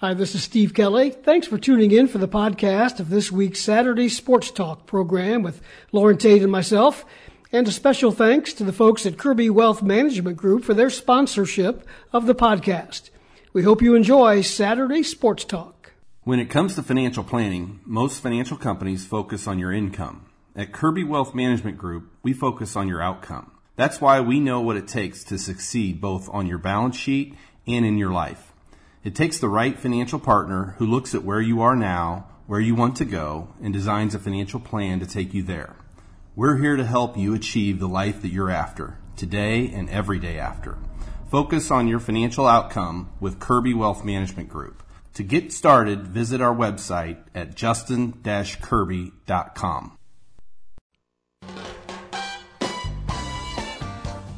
Hi, this is Steve Kelly. Thanks for tuning in for the podcast of this week's Saturday Sports Talk program with Lauren Tate and myself. And a special thanks to the folks at Kirby Wealth Management Group for their sponsorship of the podcast. We hope you enjoy Saturday Sports Talk. When it comes to financial planning, most financial companies focus on your income. At Kirby Wealth Management Group, we focus on your outcome. That's why we know what it takes to succeed both on your balance sheet and in your life. It takes the right financial partner who looks at where you are now, where you want to go, and designs a financial plan to take you there. We're here to help you achieve the life that you're after, today and every day after. Focus on your financial outcome with Kirby Wealth Management Group. To get started, visit our website at justin-kirby.com.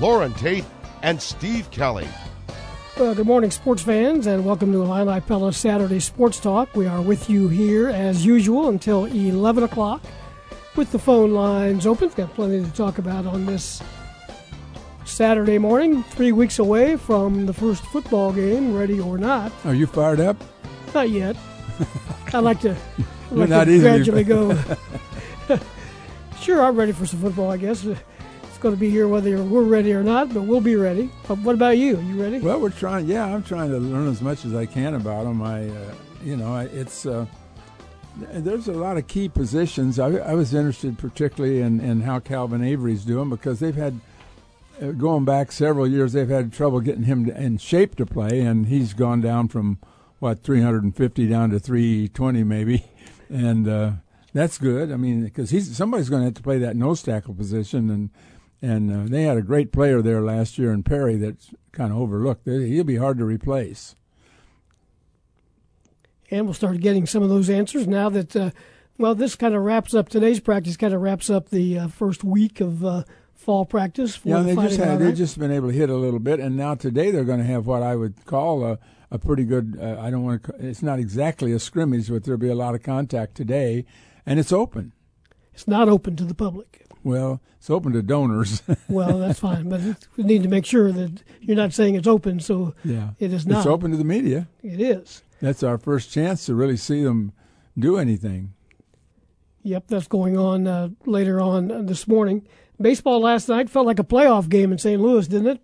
Lauren Tate, and Steve Kelly. Well, good morning, sports fans, and welcome to Illini Pella Saturday Sports Talk. We are with you here as usual until 11 o'clock with the phone lines open. We've got plenty to talk about on this Saturday morning, three weeks away from the first football game, ready or not. Are you fired up? Not yet. I like to, I like to gradually go. sure, I'm ready for some football, I guess going to be here whether we're ready or not, but we'll be ready. What about you? You ready? Well, we're trying. Yeah, I'm trying to learn as much as I can about them. I, uh, you know, it's uh, there's a lot of key positions. I, I was interested particularly in, in how Calvin Avery's doing because they've had uh, going back several years they've had trouble getting him in shape to play, and he's gone down from what 350 down to 320 maybe, and. Uh, that's good. I mean, because he's somebody's going to have to play that nose tackle position, and and uh, they had a great player there last year in Perry that's kind of overlooked. He'll be hard to replace. And we'll start getting some of those answers now that, uh, well, this kind of wraps up today's practice. Kind of wraps up the uh, first week of uh, fall practice. yeah, they just had they've just been able to hit a little bit, and now today they're going to have what I would call a a pretty good. Uh, I don't want to. It's not exactly a scrimmage, but there'll be a lot of contact today, and it's open. It's not open to the public. Well, it's open to donors. well, that's fine, but we need to make sure that you're not saying it's open, so yeah, it is not. It's open to the media. It is. That's our first chance to really see them do anything. Yep, that's going on uh, later on this morning. Baseball last night felt like a playoff game in St. Louis, didn't it?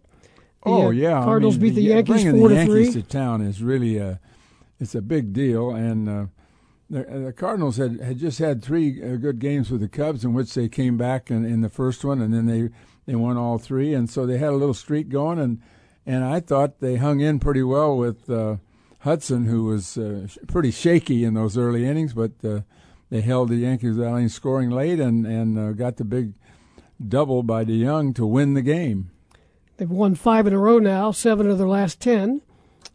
The, oh uh, yeah, Cardinals I mean, beat the, the Yankees four to three. Bringing the Yankees to town is really a it's a big deal, and uh, the, the, Cardinals had, had just had three uh, good games with the Cubs in which they came back in, in the first one, and then they, they won all three, and so they had a little streak going, and and I thought they hung in pretty well with uh, Hudson, who was uh, pretty shaky in those early innings, but uh, they held the Yankees without any scoring late, and and uh, got the big double by DeJong to win the game. They've won five in a row now, seven of their last ten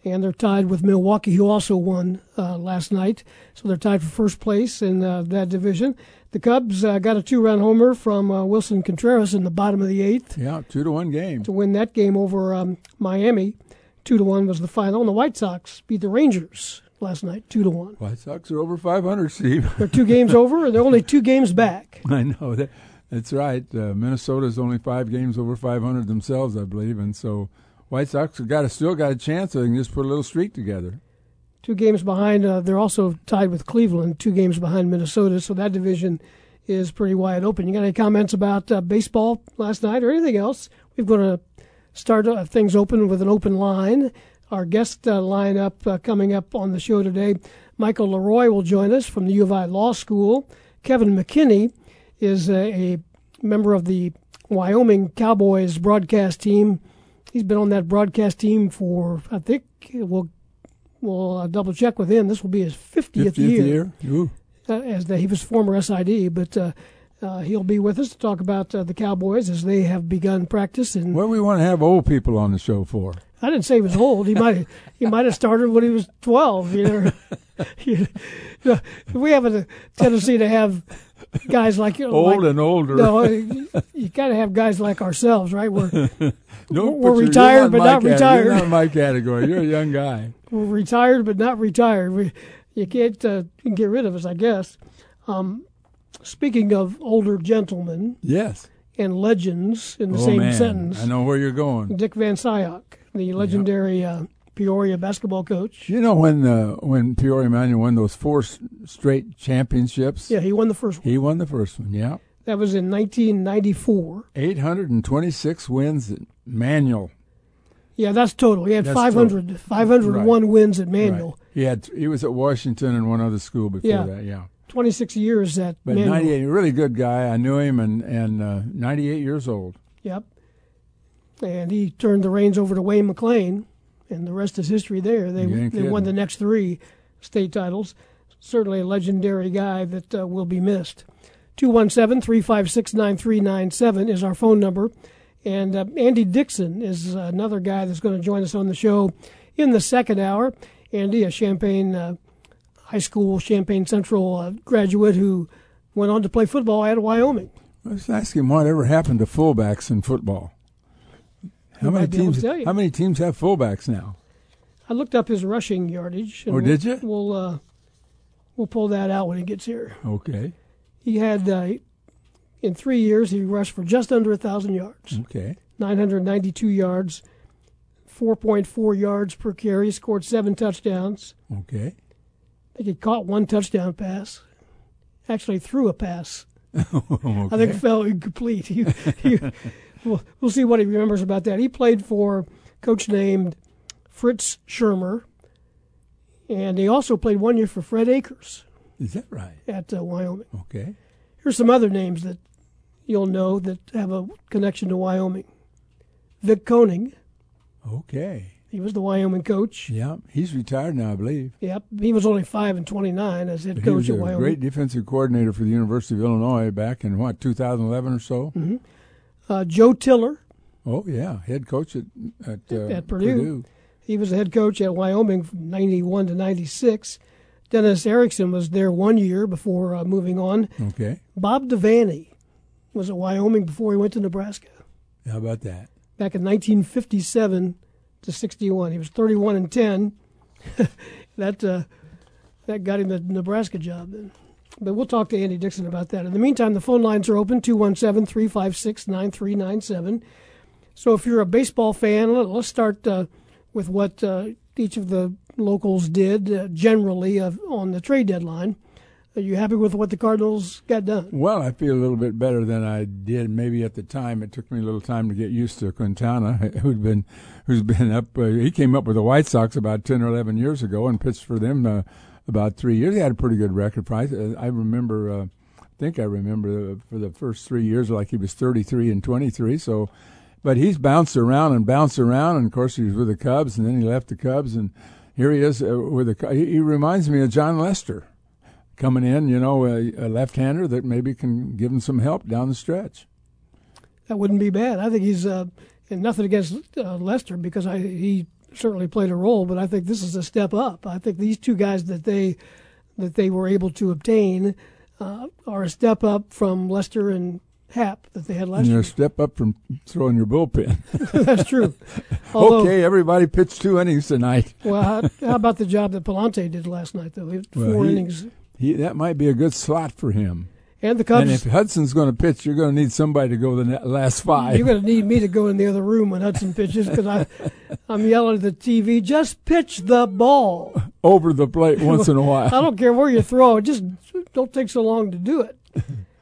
and they're tied with Milwaukee, who also won uh, last night. So they're tied for first place in uh, that division. The Cubs uh, got a two-run homer from uh, Willson Contreras in the bottom of the eighth. Yeah, two to one game to win that game over um, Miami. Two to one was the final, and the White Sox beat the Rangers last night, two to one. White Sox are over 500, Steve. they're two games over, and they're only two games back. I know that. That's right. Uh, Minnesota's only five games over 500 themselves, I believe, and so White Sox have got a, still got a chance. They can just put a little streak together. Two games behind. Uh, they're also tied with Cleveland. Two games behind Minnesota. So that division is pretty wide open. You got any comments about uh, baseball last night or anything else? We're going to start uh, things open with an open line. Our guest uh, lineup uh, coming up on the show today. Michael LeRoy will join us from the U of I Law School. Kevin McKinney is a, a member of the Wyoming Cowboys broadcast team he's been on that broadcast team for I think we'll we'll uh, double check with him. This will be his 50th, 50th year. year. Uh, as the, he was former SID, but uh, uh, he'll be with us to talk about uh, the Cowboys as they have begun practice. And what do we want to have old people on the show for? I didn't say he was old. He might he might have started when he was twelve. You know, you know, we have a tendency to have guys like old like, and older. No, you, you got to have guys like ourselves, right? We're we're retired, but not retired. You're not my category. You're a young guy. we're retired but not retired. We you can't uh, get rid of us, I guess. Um, speaking of older gentlemen Yes. and legends in the oh same man, sentence, I know where you're going. Dick Van Scyoc, the legendary uh, Peoria basketball coach. You know when uh, when Peoria Manual won those four s- straight championships? Yeah, he won the first one. He won the first one. Yeah. That was in 1994. 826 wins at Manual. Yeah, that's total. He had That's 500, 501 wins at Manual. Right. He had he was at Washington and one other school before Yeah. that. Yeah. 26 years at But Manual. 98, really good guy. I knew him and and uh, 98 years old. Yep. And he turned the reins over to Wayne McClain, and the rest is history there. They, they won the next three state titles. Certainly a legendary guy that uh, will be missed. 217 356 9397 is our phone number. And uh, Andy Dixon is another guy that's going to join us on the show in the second hour. Andy, a Champaign uh, High School, Champaign Central uh, graduate who went on to play football at Wyoming. Let's ask him what ever happened to fullbacks in football. How many might be able to teams? How many teams have fullbacks now? I looked up his rushing yardage. and Oh, we'll- did you? We'll uh, we'll pull that out when he gets here. Okay, He had uh, in three years he rushed for just under a thousand yards, okay. 992 yards, 4.4 yards per carry. Scored seven touchdowns. Okay. I think he caught one touchdown pass. Actually, threw a pass. okay. I think it fell incomplete. He, he, we'll, we'll see what he remembers about that. He played for a coach named Fritz Shurmur, and he also played one year for Fred Akers Is that right? at uh, Wyoming. Okay. Here's some other names that you'll know that have a connection to Wyoming. Vic Koenning, Okay. he was the Wyoming coach. Yeah, he's retired now, I believe. Yep, he was only five and twenty nine as head He coach was at a Wyoming. great defensive coordinator for the University of Illinois back in what 2011 or so. Mm-hmm. Uh, Joe Tiller, Oh yeah, head coach at at, uh, At Purdue. he was the head coach at Wyoming from ninety one to ninety six. Dennis Erickson was there one year before uh, moving on. Okay, Bob Devaney was at Wyoming before he went to Nebraska. how about that? back in 1957 to 61. He was 31 and 10. that uh, that got him the Nebraska job then. But we'll talk to Andy Dixon about that. In the meantime, the phone lines are open 217 356 9397. So if you're a baseball fan, let- let's start uh, with what uh, each of the locals did uh, generally of, on the trade deadline. Are you happy with what the Cardinals got done? Well, I feel a little bit better than I did maybe at the time. It took me a little time to get used to Quintana, who'd been who's been up. Uh, he came up with the White Sox about ten or eleven years ago and pitched for them uh, about three years. He had a pretty good record. Price. Uh, I remember. Uh, I think I remember uh, for the first three years, like he was thirty-three and twenty-three. So, but he's bounced around and bounced around, and of course he was with the Cubs, and then he left the Cubs, and here he is uh, with the. He, he reminds me of Jon Lester coming in, you know, a, a left-hander that maybe can give him some help down the stretch. That wouldn't be bad. I think he's, uh, and nothing against uh, Lester because I, he certainly played a role, but I think this is a step up. I think these two guys that they that they were able to obtain uh, are a step up from Lester and Happ that they had last And year. a step up from throwing your bullpen. That's true. Although, okay, everybody pitched two innings tonight. well, how, how about the job that Pallante did last night though? He had Well, Four he- innings, He, that might be a good slot for him. And the Cubs. And if Hudson's going to pitch, you're going to need somebody to go the last five. You're going to need me to go in the other room when Hudson pitches because I, I'm yelling at the TV. Just pitch the ball. over the plate once in a while. I don't care where you throw it. Just don't take so long to do it.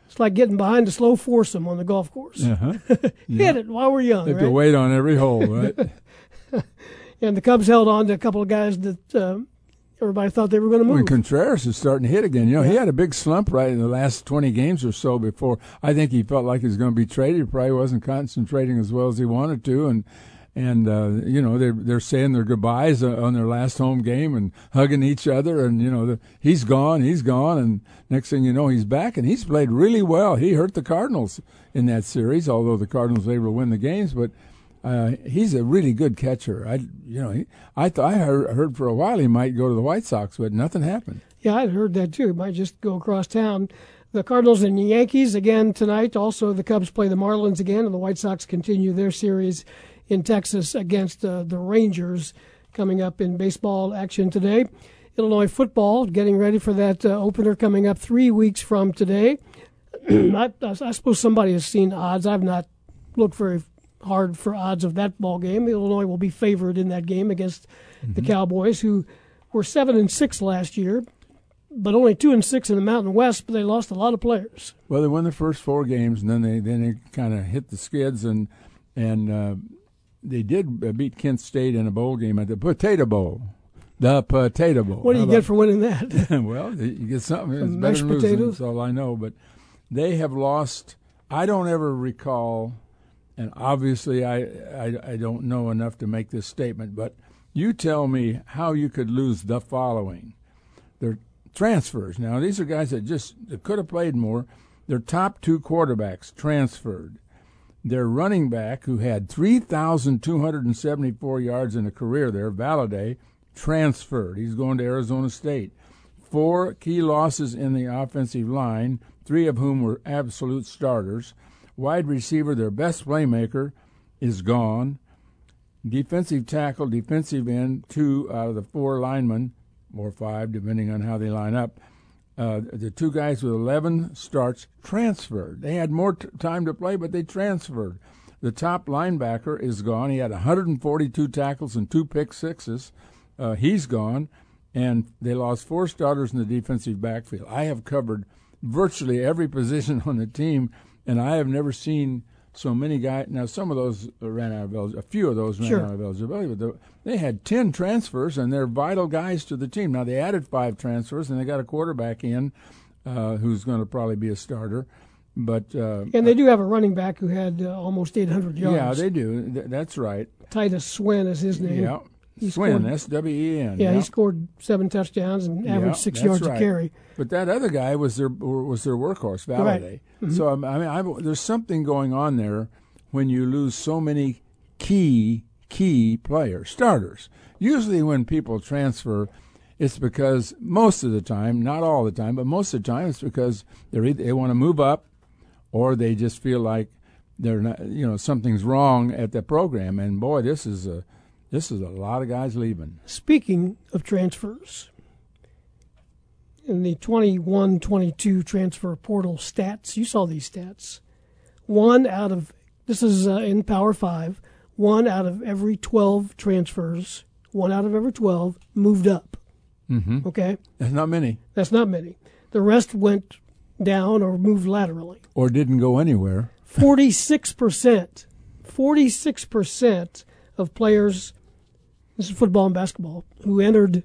It's like getting behind a slow foursome on the golf course. Uh-huh. Hit it while we're young, Have to right? wait on every hole, right? And the Cubs held on to a couple of guys that um, everybody thought they were going to When move. Contreras is starting to hit again, you know, he had a big slump right in the last 20 games or so before. I think he felt like he was going to be traded. He probably wasn't concentrating as well as he wanted to. And, and uh, you know, they're, they're saying their goodbyes uh, on their last home game and hugging each other. And, you know, the, he's gone, he's gone. And next thing you know, he's back. And he's played really well. He hurt the Cardinals in that series, although the Cardinals were able to win the games. But Uh, he's a really good catcher. I, you know, he, I thought I heard, heard for a while he might go to the White Sox, but nothing happened. Yeah, I'd heard that too. He might just go across town. The Cardinals and the Yankees again tonight. Also, the Cubs play the Marlins again, and the White Sox continue their series in Texas against uh, the Rangers coming up in baseball action today. Illinois football getting ready for that uh, opener coming up three weeks from today. I, I, suppose somebody has seen odds. I've not looked very hard for odds of that ball game. Illinois will be favored in that game against mm-hmm. the Cowboys, who were seven and six last year, but only two and six in the Mountain West. But they lost a lot of players. Well, they won the first four games, and then they then they kind of hit the skids, and and uh, they did beat Kent State in a bowl game at the Potato Bowl. The Potato Bowl. What do you get for winning that? well, you get something. It's better than losing. Potatoes? That's all I know. But they have lost. I don't ever recall and obviously I, I, I don't know enough to make this statement, but you tell me how you could lose the following. They're transfers. Now these are guys that just that could have played more. Their top two quarterbacks transferred. Their running back, who had 3,274 yards in a career there, Valladay, transferred. He's going to Arizona State. Four key losses in the offensive line, three of whom were absolute starters wide receiver, their best playmaker, is gone. Defensive tackle, defensive end, two out of the four linemen, or five, depending on how they line up. Uh, the two guys with 11 starts transferred. They had more t- time to play, but they transferred. The top linebacker is gone. He had 142 tackles and two pick sixes. Uh, he's gone, and they lost four starters in the defensive backfield. I have covered virtually every position on the team and I have never seen so many guys. Now, some of those ran out of eligibility. A few of those ran sure. out of eligibility, but they had ten transfers, and they're vital guys to the team. Now they added five transfers, and they got a quarterback in uh, who's going to probably be a starter. But uh, and they do have a running back who had uh, almost 800 yards. Yeah, they do. Th- that's right. Titus Swen is his name. Yeah, Swin, S W E N. Yeah, he scored seven touchdowns and averaged yeah, six yards right. a carry. But that other guy was their was their workhorse, Valladay. Right. Mm-hmm. So I mean, I, there's something going on there when you lose so many key key players, starters. Usually, when people transfer, it's because most of the time, not all the time, but most of the time, it's because they either, they want to move up, or they just feel like they're not, you know, something's wrong at the program. And boy, this is a this is a lot of guys leaving. Speaking of transfers, in the 21 22 transfer portal stats, you saw these stats. One out of, this is uh, in Power 5, one out of every 12 transfers, one out of every 12 moved up. Mm-hmm. Okay? That's not many. That's not many. The rest went down or moved laterally. Or didn't go anywhere. 46%. 46% of players this is football and basketball, who entered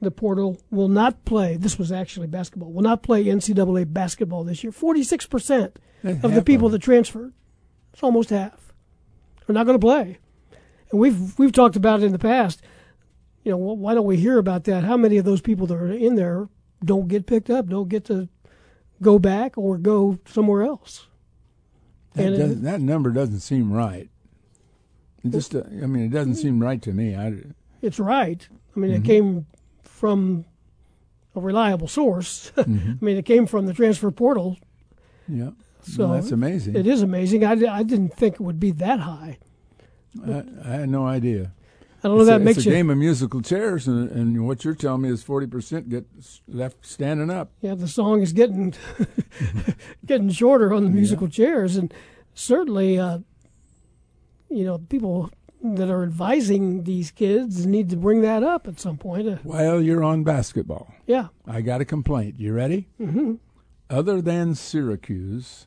the portal will not play. This was actually basketball. Will not play NCAA basketball this year. Forty-six percent of the people that transferred, it's almost half, are not going to play. And we've we've talked about it in the past. You know, why don't we hear about that? How many of those people that are in there don't get picked up, don't get to go back or go somewhere else? That, does, that number doesn't seem right. It just, uh, I mean, it doesn't seem right to me. I, it's right. I mean, mm-hmm. it came from a reliable source. Mm-hmm. I mean, it came from the transfer portal. Yeah. So well, that's amazing. It is amazing. I, I didn't think it would be that high. I, I had no idea. I don't know. It's that a, makes it's a game of musical chairs, and, and what you're telling me is forty percent get left standing up. Yeah, the song is getting getting shorter on the musical yeah. chairs, and certainly uh, you know, people that are advising these kids need to bring that up at some point. Uh, While you're on basketball, yeah, I got a complaint. You ready? Mm-hmm. Other than Syracuse,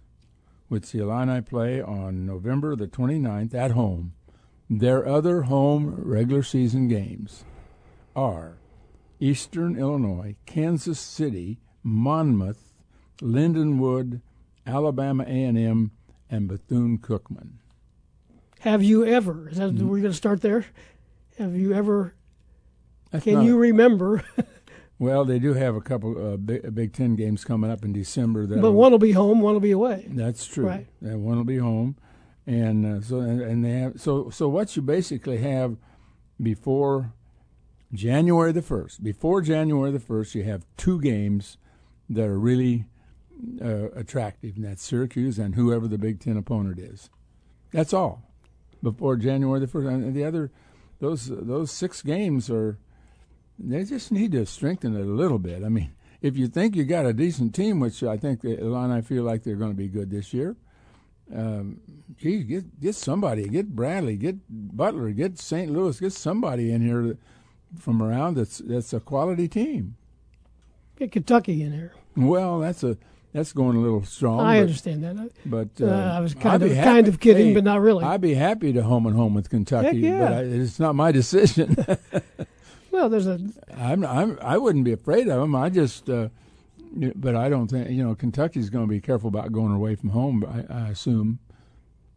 which the Illini play on November the 29th at home, their other home regular season games are Eastern Illinois, Kansas City, Monmouth, Lindenwood, Alabama A&M, and Bethune-Cookman. Have you ever? Is that mm-hmm. we're going to start there? Have you ever? That's can you remember? well, they do have a couple uh, big, Big Ten games coming up in December. But one will be home, one will be away. That's true. Right. one will be home. and uh, so and, and they have so so what you basically have before January the first. Before January the first, you have two games that are really uh, attractive, and that's Syracuse and whoever the Big Ten opponent is. That's all. Before January the first, and the other, those those six games are. They just need to strengthen it a little bit. I mean, if you think you got a decent team, which I think the Illini feel like they're going to be good this year, um, geez, get get somebody, get Bradley, get Butler, get St. Louis, get somebody in here from around that's that's a quality team. Get Kentucky in here. Well, that's a that's going a little strong. I but, understand that. but Uh, uh, I was I'd kind of kind of kidding, hey, but not really. I'd be happy to home and home with Kentucky, yeah. but I, it's not my decision. well, there's a I'm, I'm I wouldn't be afraid of them. I just, uh, but I don't think you know Kentucky's going to be careful about going away from home. I, I assume.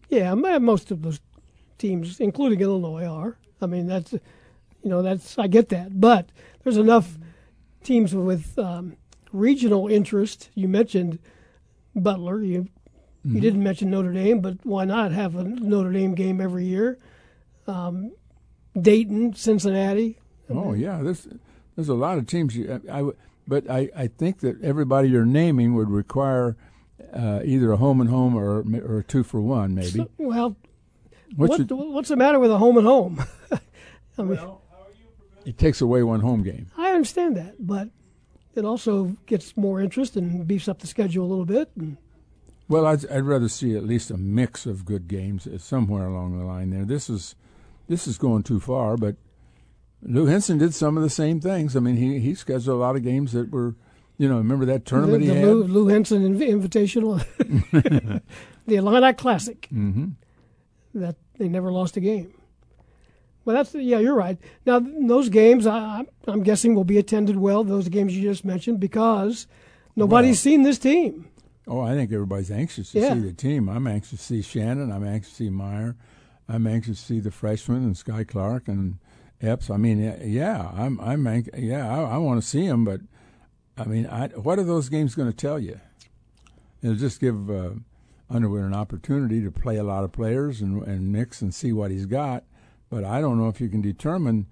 yeah. Most of those teams, including Illinois, are. I mean, that's you know that's I get that, but there's enough teams with um, regional interest. You mentioned Butler. You you didn't mention Notre Dame, but why not have a Notre Dame game every year? Um, Dayton, Cincinnati. Oh yeah, there's there's a lot of teams. You, I, I but I, I think that everybody you're naming would require uh, either a home and home or or a two for one maybe. So- well, What what, should- what's the matter with a home and home? I mean, it takes away one home game. I understand that, but it also gets more interest and beefs up the schedule a little bit. And Well, I'd, I'd rather see at least a mix of good games uh, somewhere along the line there. This is this is going too far, but Lou Henson did some of the same things. I mean, he he scheduled a lot of games that were, you know, remember that tournament the he had. Lou, Lou Henson Inv- Invitational, the Illini Classic, hmm that they never lost a game. Well, that's yeah, you're right. Now those games, I, I'm- I'm guessing, will be attended well. Those games you just mentioned because nobody's seen this team. Oh, I think everybody's anxious to Yeah. see the team. I'm anxious to see Shannon. I'm anxious to see Mayer. I'm anxious to see the freshmen and Skyy Clark and Epps. I mean, yeah, yeah I'm, I'm, anx- yeah, I, I want to see them, but I mean, I, what are those games going to tell you? It'll just give uh, Underwood an opportunity to play a lot of players and, and mix and see what he's got. But I don't know if you can determine,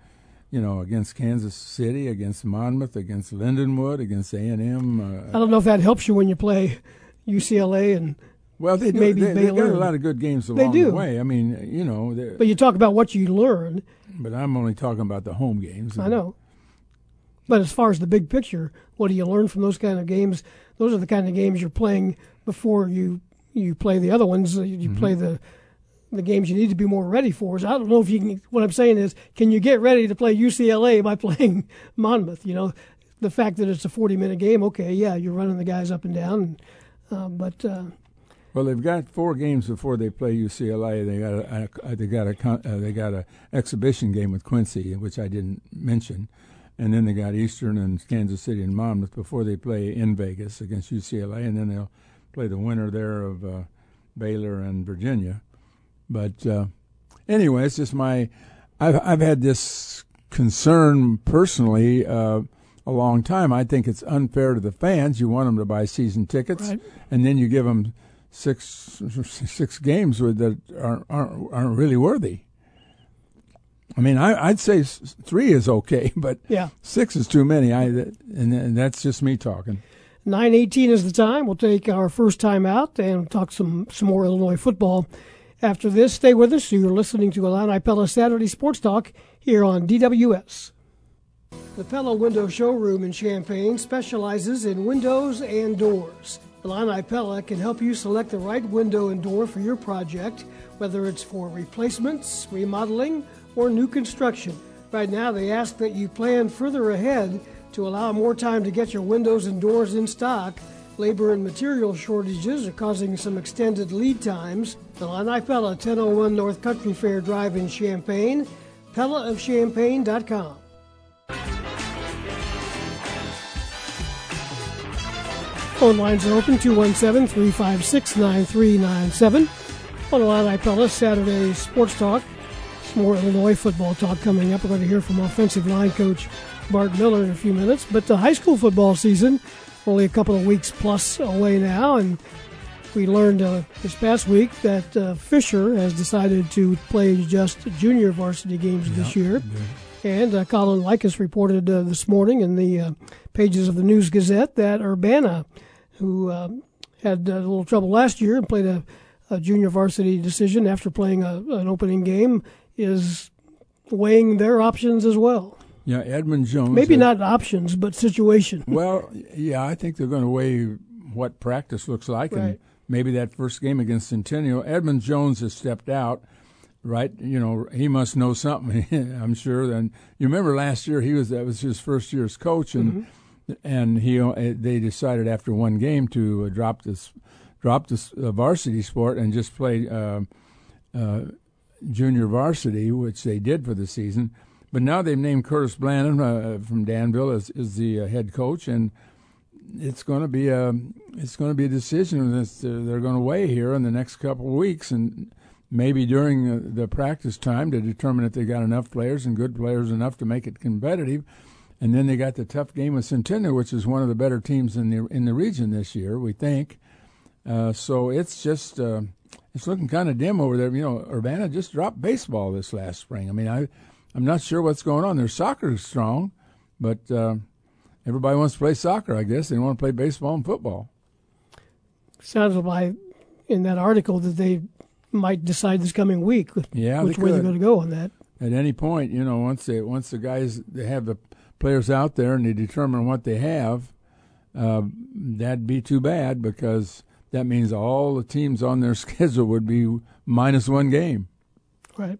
you know, against Kansas City, against Monmouth, against Lindenwood, against A and M. Uh, I don't know if that helps you when you play UCLA and. Well, they do. Maybe they, they got a lot of good games They along do. the way. I mean, you know, But you talk about what you learn. but I'm only talking about the home games. I know. But as far as the big picture, what do you learn from those kind of games? Those are the kind of games you're playing before you you play the other ones. You you play the the games you need to be more ready for. So I don't know if you can. What I'm saying is, can you get ready to play UCLA by playing Monmouth? You know, the fact that it's a 40 minute game. Okay, yeah, you're running the guys up and down, uh, but uh, Well, they've got four games before they play UCLA. They got a, a they got a uh, they got a exhibition game with Quincy, which I didn't mention, and then they got Eastern and Kansas City and Monmouth before they play in Vegas against UCLA, and then they'll play the winner there of uh, Baylor and Virginia. But uh, anyway, it's just my I've I've had this concern personally. Uh, a long time. I think it's unfair to the fans. You want them to buy season tickets, Right. and then you give them six six games that aren't, aren't aren't really worthy. I mean, I, I'd say three is okay, but yeah, six is too many. I and, and that's just me talking. 9:18 is the time. We'll take our first time out and talk some some more Illinois football. After this, stay with us. You're listening to Illini Pella Saturday Sports Talk here on DWS. The Pella Window Showroom in Champaign specializes in windows and doors. Illini Pella can help you select the right window and door for your project, whether it's for replacements, remodeling, or new construction. Right now, they ask that you plan further ahead to allow more time to get your windows and doors in stock. Labor and material shortages are causing some extended lead times. Illini Pella, 1001 North Country Fair Drive in Champaign, PellaofChampaign.com. Phone lines are open 217 356 9397. On the line, I Pella, Saturday Sports Talk. Some more Illinois football talk coming up. We're going to hear from offensive line coach Bart Miller in a few minutes. But the high school football season, only a couple of weeks plus away now. And We learned uh, this past week that uh, Fisher has decided to play just junior varsity games yep. this year. And uh, Colin Likas reported uh, this morning in the uh, pages of the News Gazette that Urbana, who uh, had a little trouble last year and played a, a junior varsity decision after playing a, an opening game, is weighing their options as well. Yeah, Edmund Jones. Maybe not options, but situation. Well, yeah, I think they're going to weigh what practice looks like, right. and maybe that first game against Centennial. Edmund Jones has stepped out, right? You know, he must know something. I'm sure. And you remember last year he was that was his first year as coach, and mm-hmm. and he uh, they decided after one game to uh, drop this drop this uh, varsity sport and just play uh, uh, junior varsity, which they did for the season. But now they've named Curtis Blanton uh, from Danville as, as the head coach, and it's going to be a it's going to be a decision that uh, they're going to weigh here in the next couple of weeks, and maybe during uh, the practice time to determine if they got enough players and good players enough to make it competitive. And then they got the tough game with Centennial, which is one of the better teams in the in the region this year, we think. Uh, so it's just uh, it's looking kind of dim over there. You know, Urbana just dropped baseball this last spring. I mean, I I'm not sure what's going on. Their soccer is strong, but uh, everybody wants to play soccer, I guess. They want to play baseball and football. Sounds like in that article that they might decide this coming week yeah, which they way they're going to go on that. At any point, you know, once they once the guys they have the players out there and they determine what they have, uh, that'd be too bad because that means all the teams on their schedule would be minus one game. Right.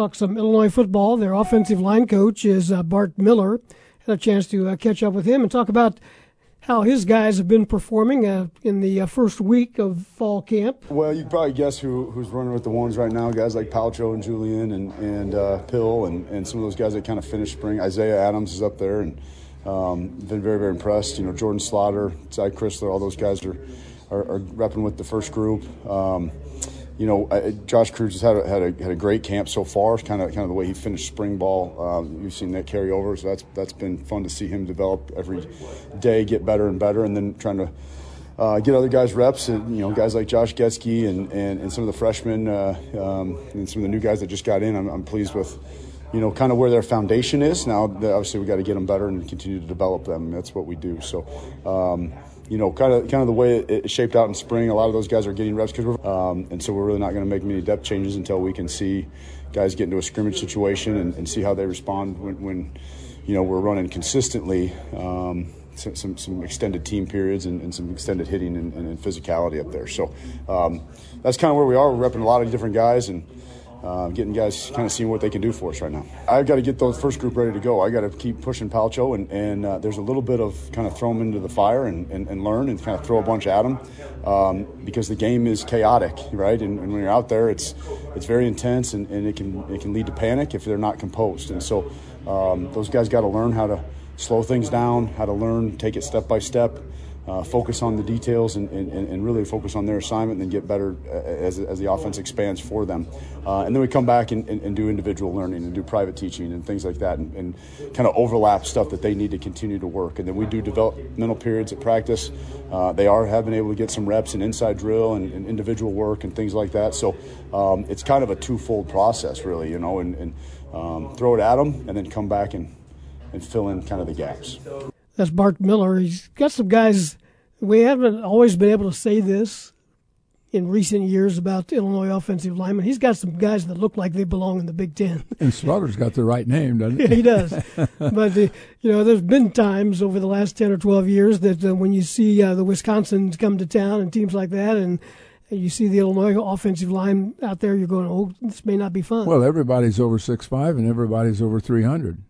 Talk some Illinois football. Their offensive line coach is uh, Bart Miller had a chance to uh, catch up with him and talk about how his guys have been performing uh, in the uh, first week of fall camp. Well, you probably guess who, who's running with the ones right now. Guys like Palcho and Julian and, and uh, Pill and, and some of those guys that kind of finished spring. Isaiah Adams is up there and um, been very, very impressed. You know, Jordan Slaughter, Cy Chrysler, all those guys are, are, are repping with the first group. Um, you know, Josh Kreutz has had a, had a, had a great camp so far. Kind of kind of the way he finished spring ball. Um, you've seen that carry over, so that's that's been fun to see him develop every day, get better and better, and then trying to. Uh, get other guys reps, and, you know, guys like Josh Gesky and, and, and some of the freshmen uh, um, and some of the new guys that just got in. I'm, I'm pleased with, you know, kind of where their foundation is. Now, obviously, we got to get them better and continue to develop them. That's what we do. So, um, you know, kind of kind of the way it, shaped out in spring. A lot of those guys are getting reps because um, and so we're really not going to make many depth changes until we can see guys get into a scrimmage situation and, and see how they respond when, when, you know, we're running consistently. Um, some, some, some, extended team periods and, and some extended hitting and, and, physicality up there. So um, that's kind of where we are. We're repping a lot of different guys and uh, getting guys kind of seeing what they can do for us right now. I've got to get those first group ready to go. I got to keep pushing Palcho, and, and uh, there's a little bit of kind of throw them into the fire and, and, and learn and kind of throw a bunch at them um, because the game is chaotic, right? And, and, when you're out there, it's it's very intense and, and it can it can lead to panic if they're not composed. And so um, those guys got to learn how to slow things down, how to learn, take it step by step uh, focus on the details and, and, and, really focus on their assignment and then get better uh, as, as the offense expands for them. Uh, and then we come back and, and, do individual learning and do private teaching and things like that and, and, kind of overlap stuff that they need to continue to work. And then we do developmental periods at practice. Uh, they are have been able to get some reps and inside drill and, and individual work and things like that. So um, it's kind of a twofold process, really, you know, and, um, throw it at them and then come back and, and fill in kind of the gaps. That's Bart Miller. He's got some guys. We haven't always been able to say this in recent years about Illinois offensive linemen. He's got some guys that look like they belong in the Big Ten. And Slaughter's got the right name, doesn't he? yeah, he does. but the, you know, there's been times over the last ten or twelve years that uh, when you see uh, the Wisconsins come to town and teams like that, and, and you see the Illinois offensive line out there, you're going, "Oh, this may not be fun." Well, everybody's over six five, and everybody's over three hundred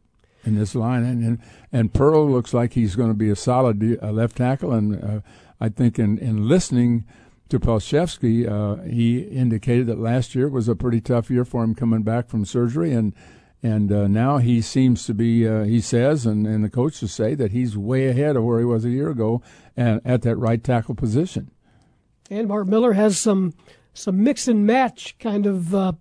in this line, and and, and Pearl looks like he's going to be a solid uh, left tackle, and uh, I think in in listening to Palczewski, uh, he indicated that last year was a pretty tough year for him coming back from surgery, and and uh, now he seems to be. Uh, he says, and, and the coaches say that he's way ahead of where he was a year ago, and at that right tackle position. And Bart Miller has some some mix and match kind of uh,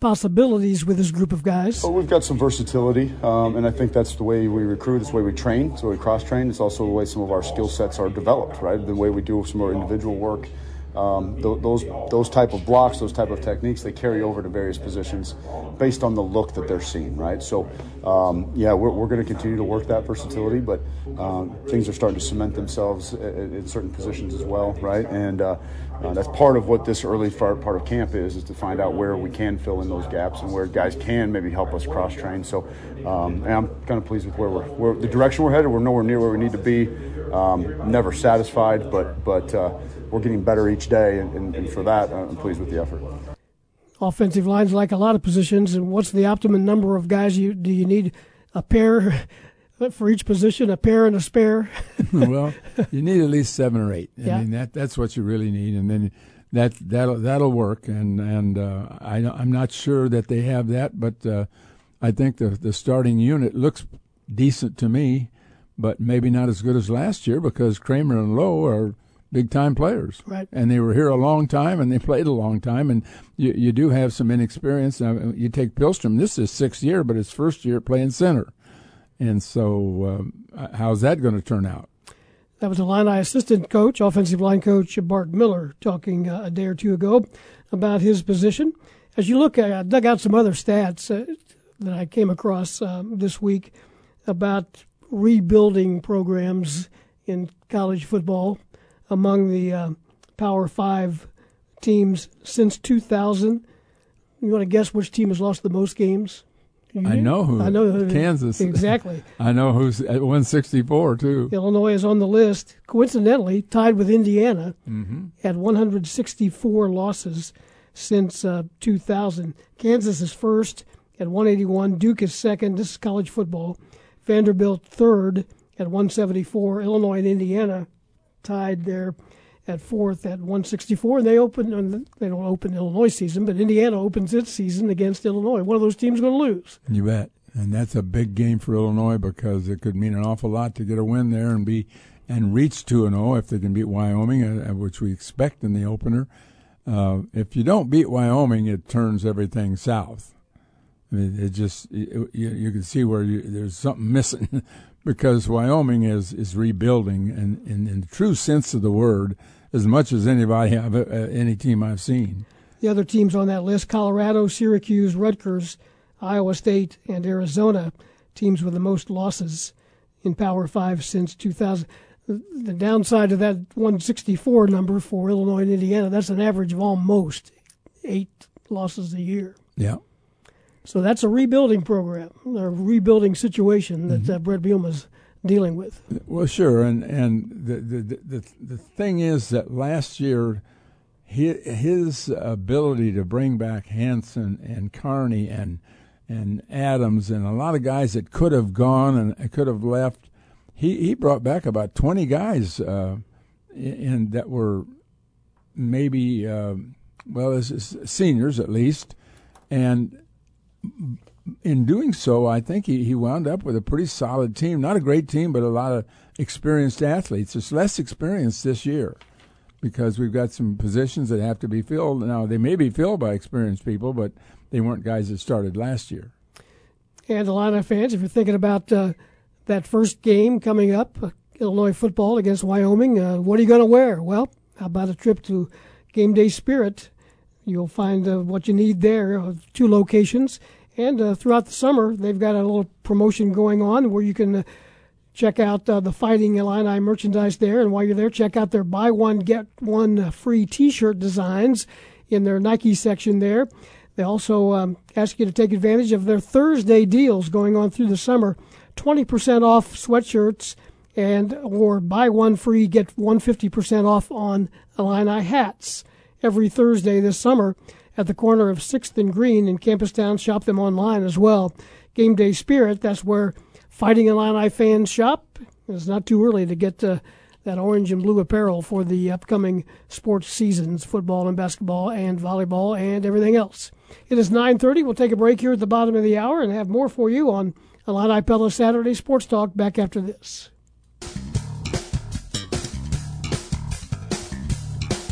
possibilities with this group of guys. Well, we've got some versatility, um, and I think that's the way we recruit, it's the way we train, it's the way we cross train. It's also the way some of our skill sets are developed, right? The way we do some of our individual work um, th- those those type of blocks, those type of techniques, they carry over to various positions based on the look that they're seeing, right? So, um, yeah, we're, we're going to continue to work that versatility, but um, things are starting to cement themselves in certain positions as well, right? And uh, uh, that's part of what this early part, of camp is, is to find out where we can fill in those gaps and where guys can maybe help us cross train. So, um, I'm kind of pleased with where we're, where the direction we're headed. We're nowhere near where we need to be. Um, never satisfied, but but. Uh, we're getting better each day, and, and, and for that, I'm pleased with the effort. Offensive lines, like a lot of positions, and what's the optimum number of guys you do you need? A pair for each position, a pair and a spare. well, you need at least seven or eight. I yeah. mean that that's what you really need, and then that that'll that'll work. And and uh, I I'm not sure that they have that, but uh, I think the the starting unit looks decent to me, but maybe not as good as last year because Kramer and Lowe are big time players. Right. And they were here a long time and they played a long time. And you, you do have some inexperience. Now, you take Pihlstrom, this is sixth year, but his first year playing center. And so, um, how's that going to turn out? That was Illini assistant coach, offensive line coach Bart Miller, talking uh, a day or two ago about his position. As you look, I dug out some other stats uh, that I came across um, this week about rebuilding programs in college football among the uh, Power Five teams since 2000. You want to guess which team has lost the most games? I know who. I know Kansas. Exactly. I know who's at 164 too. Illinois is on the list, coincidentally tied with Indiana mm-hmm. at 164 losses since uh, 2000. Kansas is first at 181. Duke is second. This is college football. Vanderbilt third at 174. Illinois and Indiana tied there at fourth at 164. And they open, and they don't open Illinois season, but Indiana opens its season against Illinois. One of those teams going to lose. You bet. And that's a big game for Illinois because it could mean an awful lot to get a win there and be and reach 2 and 0 if they can beat Wyoming, uh, uh, which we expect in the opener. Uh, if you don't beat Wyoming, it turns everything south. I mean, it just you, you can see where you, there's something missing because Wyoming is is rebuilding, and in the true sense of the word, as much as anybody have uh, any team I've seen. The other teams on that list: Colorado, Syracuse, Rutgers, Iowa State, and Arizona, teams with the most losses in Power Five since 2000. The downside of that 164 number for Illinois and Indiana, that's an average of almost eight losses a year. Yeah. So that's a rebuilding program, a rebuilding situation that mm-hmm. uh, Bret Bielema's dealing with. Well, sure, and and the the the, the thing is that last year. His ability to bring back Hansen and Carney and and Adams and a lot of guys that could have gone and could have left, he, he brought back about twenty guys, uh, in, that were maybe uh, well as seniors at least, and in doing so, I think he, he wound up with a pretty solid team. Not a great team, but a lot of experienced athletes. It's less experienced this year because we've got some positions that have to be filled. Now, they may be filled by experienced people, but they weren't guys that started last year. And of fans, if you're thinking about uh, that first game coming up, uh, Illinois football against Wyoming, uh, what are you going to wear? Well, how about a trip to Game Day Spirit? You'll find uh, what you need there, uh, two locations. And uh, throughout the summer, they've got a little promotion going on where you can uh, check out uh, the Fighting Illini merchandise there. And while you're there, check out their buy one, get one uh, free t shirt designs in their Nike section there. They also um, ask you to take advantage of their Thursday deals going on through the summer 20% off sweatshirts and or buy one free, get 150% off on Illini hats every Thursday this summer at the corner of 6th and Green in Campus Town. Shop them online as well. Game Day Spirit, that's where Fighting Illini fans shop. It's not too early to get to that orange and blue apparel for the upcoming sports seasons, football and basketball and volleyball and everything else. It is 9.30. We'll take a break here at the bottom of the hour and have more for you on Illini Pella Saturday Sports Talk back after this.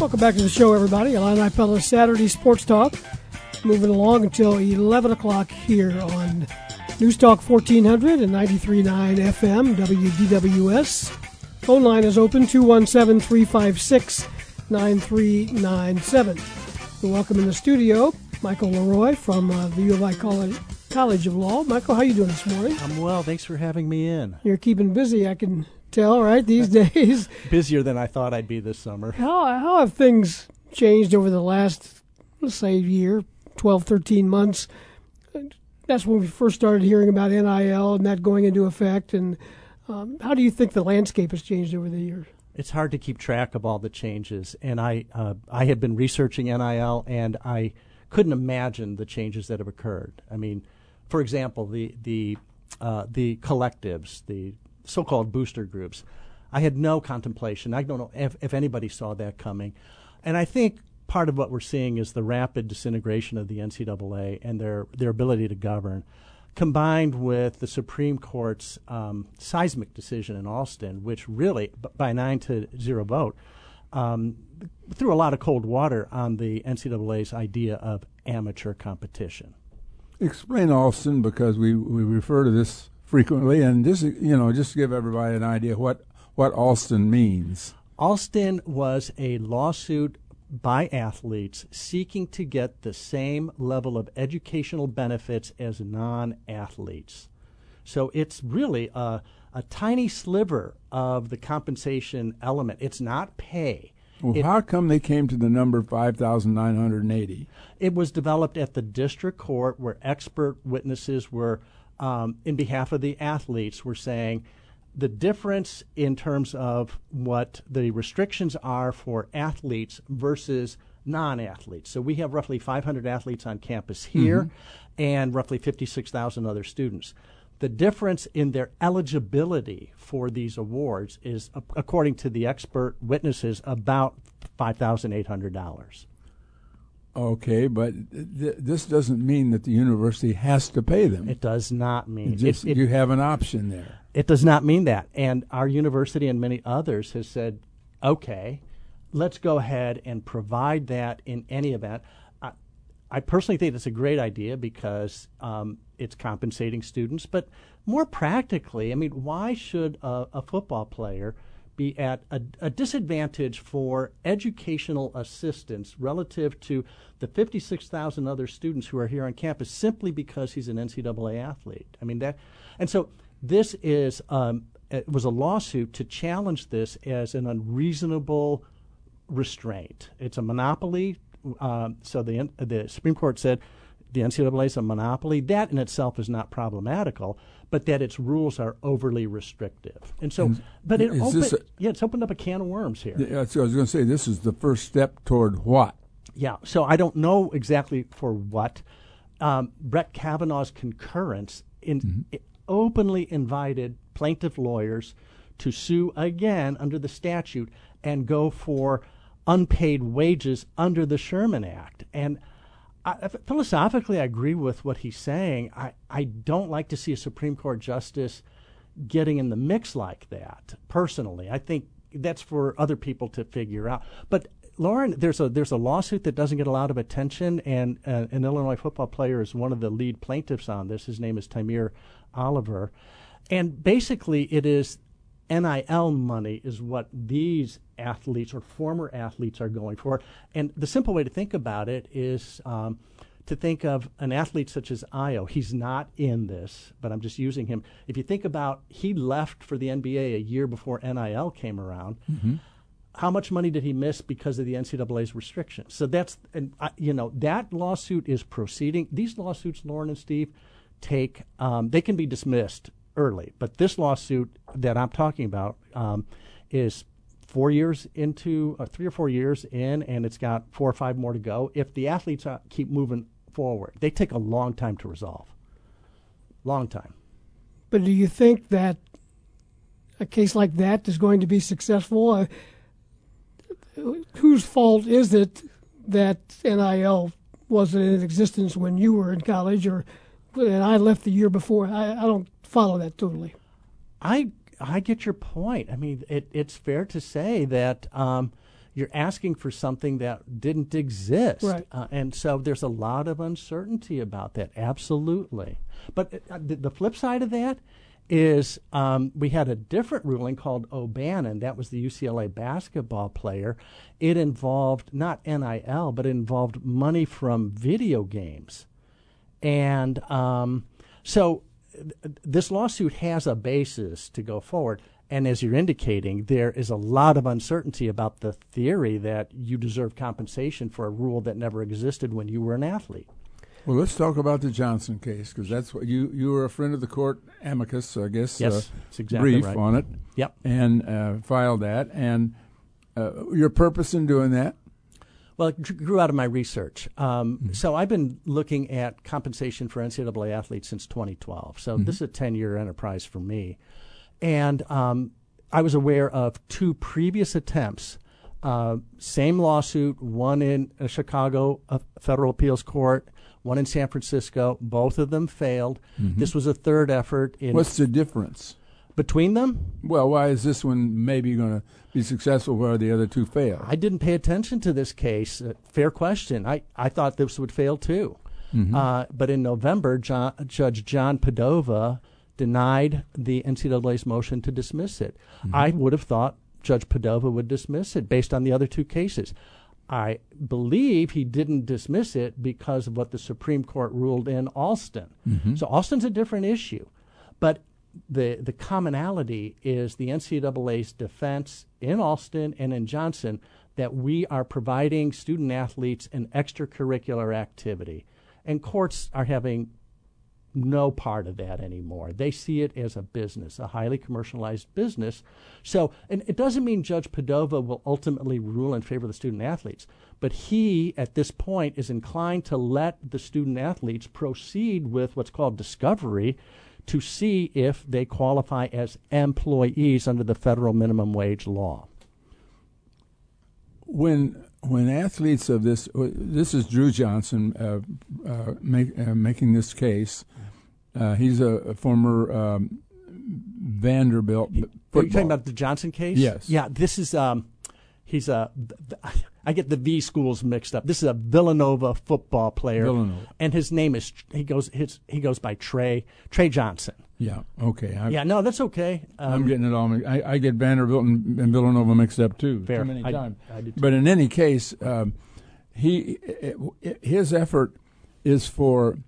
Welcome back to the show, everybody. Illini Pella Saturday Sports Talk. moving along until 11 o'clock here on News Talk 1400 and 93.9 FM WDWS. Phone line is open 217 356 9397. Welcome in the studio, Michael LeRoy from uh, the U of I College, College of Law. Michael, how you doing this morning? I'm well. Thanks for having me in. You're keeping busy, I can tell, right, these days. Busier than I thought I'd be this summer. How, how have things changed over the last, let's say, year, 12, 13 months? That's when we first started hearing about NIL and that going into effect. And um, how do you think the landscape has changed over the years? It's hard to keep track of all the changes. And I, uh, I had been researching NIL, and I couldn't imagine the changes that have occurred. I mean, for example, the the uh, the collectives, the so-called booster groups. I had no contemplation. I don't know if, if anybody saw that coming, and I think part of what we're seeing is the rapid disintegration of the NCAA and their their ability to govern, combined with the Supreme Court's um, seismic decision in Alston, which really, by nine to zero vote, um, threw a lot of cold water on the NCAA's idea of amateur competition. Explain Alston because we, we refer to this frequently, and just you know, just to give everybody an idea what what Alston means. Alston was a lawsuit by athletes seeking to get the same level of educational benefits as non-athletes. So it's really a, a tiny sliver of the compensation element. It's not pay. Well, It- how come they came to the number 5,980? It was developed at the district court where expert witnesses were, um, in behalf of the athletes, were saying the difference in terms of what the restrictions are for athletes versus non athletes. So we have roughly 500 athletes on campus here and roughly 56,000 other students. The difference in their eligibility for these awards is, according to the expert witnesses, about $5,800. Okay, but th- this doesn't mean that the university has to pay them. It does not mean just it, it, you have an option there. it does not mean that. And our university and many others has said, okay, let's go ahead and provide that in any event. I, I personally think it's a great idea because um, it's compensating students, but more practically, I mean, why should a, a football player be at a, a disadvantage for educational assistance relative to the 56,000 other students who are here on campus simply because he's an NCAA athlete? I mean that, and so this is um, it was a lawsuit to challenge this as an unreasonable restraint. It's a monopoly. Um, so the the Supreme Court said the NCAA is a monopoly. That in itself is not problematical, but that its rules are overly restrictive. And so, but it opened, a- yeah, it's opened up a can of worms here. Yeah, so I was going to say this is the first step toward what? Yeah, so I don't know exactly for what. Um, Brett Kavanaugh's concurrence in, i- openly invited plaintiff lawyers to sue again under the statute and go for unpaid wages under the Sherman Act. And Philosophically, I agree with what he's saying. I, I don't like to see a Supreme Court justice getting in the mix like that. Personally, I think that's for other people to figure out. But Loren, there's a there's a lawsuit that doesn't get a lot of attention, and uh, an Illinois football player is one of the lead plaintiffs on this. His name is Tymir Oliver, and basically it is NIL money is what these athletes or former athletes are going for. And the simple way to think about it is um, to think of an athlete such as Ayo. He's not in this, but I'm just using him. If you think about he left for the NBA a year before NIL came around. How much money did he miss because of the NCAA's restrictions? So that's, and uh, you know, that lawsuit is proceeding. These lawsuits, Loren and Steve, take um, they can be dismissed early, but this lawsuit that I'm talking about um, is four years into, uh, three or four years in, and it's got four or five more to go. If the athletes uh, keep moving forward, they take a long time to resolve. Long time. But do you think that a case like that is going to be successful? Uh, whose fault is it that NIL wasn't in existence when you were in college, or and I left the year before? I, I don't follow that totally. I I get your point. I mean, it, it's fair to say that um, you're asking for something that didn't exist. Right. Uh, and so there's a lot of uncertainty about that. Absolutely. But uh, the, the flip side of that is um, we had a different ruling called O'Bannon. That was the UCLA basketball player. It involved not NIL, but it involved money from video games. And um, so this lawsuit has a basis to go forward. And as you're indicating, there is a lot of uncertainty about the theory that you deserve compensation for a rule that never existed when you were an athlete. Well, let's talk about the Johnson case because that's what you you were a friend of the court amicus, I guess. Yes, uh, that's exactly brief right. on it. Yep. And uh, filed that. And uh, your purpose in doing that? Well, it grew out of my research. Um, So I've been looking at compensation for NCAA athletes since 2012. So this is a 10 year enterprise for me. And um, I was aware of two previous attempts. Uh, same lawsuit, one in uh, Chicago uh, federal appeals court, one in San Francisco. Both of them failed. This was a third effort in What's the difference? Between them. Well, why is this one maybe going to be successful where the other two fail? I didn't pay attention to this case. Uh, fair question. I, I thought this would fail too. Uh, but in November, John, Judge John Padova denied the NCAA's motion to dismiss it. I would have thought Judge Padova would dismiss it based on the other two cases. I believe he didn't dismiss it because of what the Supreme Court ruled in Alston. So Alston's a different issue. But the the commonality is the NCAA's defense in Alston and in Johnson that we are providing student athletes an extracurricular activity, and courts are having no part of that anymore. They see it as a business, a highly commercialized business. So, and it doesn't mean Judge Padova will ultimately rule in favor of the student athletes, but he, at this point, is inclined to let the student athletes proceed with what's called discovery to see if they qualify as employees under the federal minimum wage law. when when athletes of this this is Drew Johnson uh, uh, make, uh, making this case. Uh, he's a, a former um, Vanderbilt. Are you football- talking about the Johnson case? Yes. Yeah, this is um, he's a. I get the V schools mixed up. This is a Villanova football player. Villanova. and his name is he goes his he goes by Trey Trey Johnson. Yeah. Okay. I, Yeah, no, that's okay. Um, I'm getting it all. I, I get Vanderbilt and, and Villanova mixed up too. Fair. Too many I- times. I but in any case, um, he his effort is for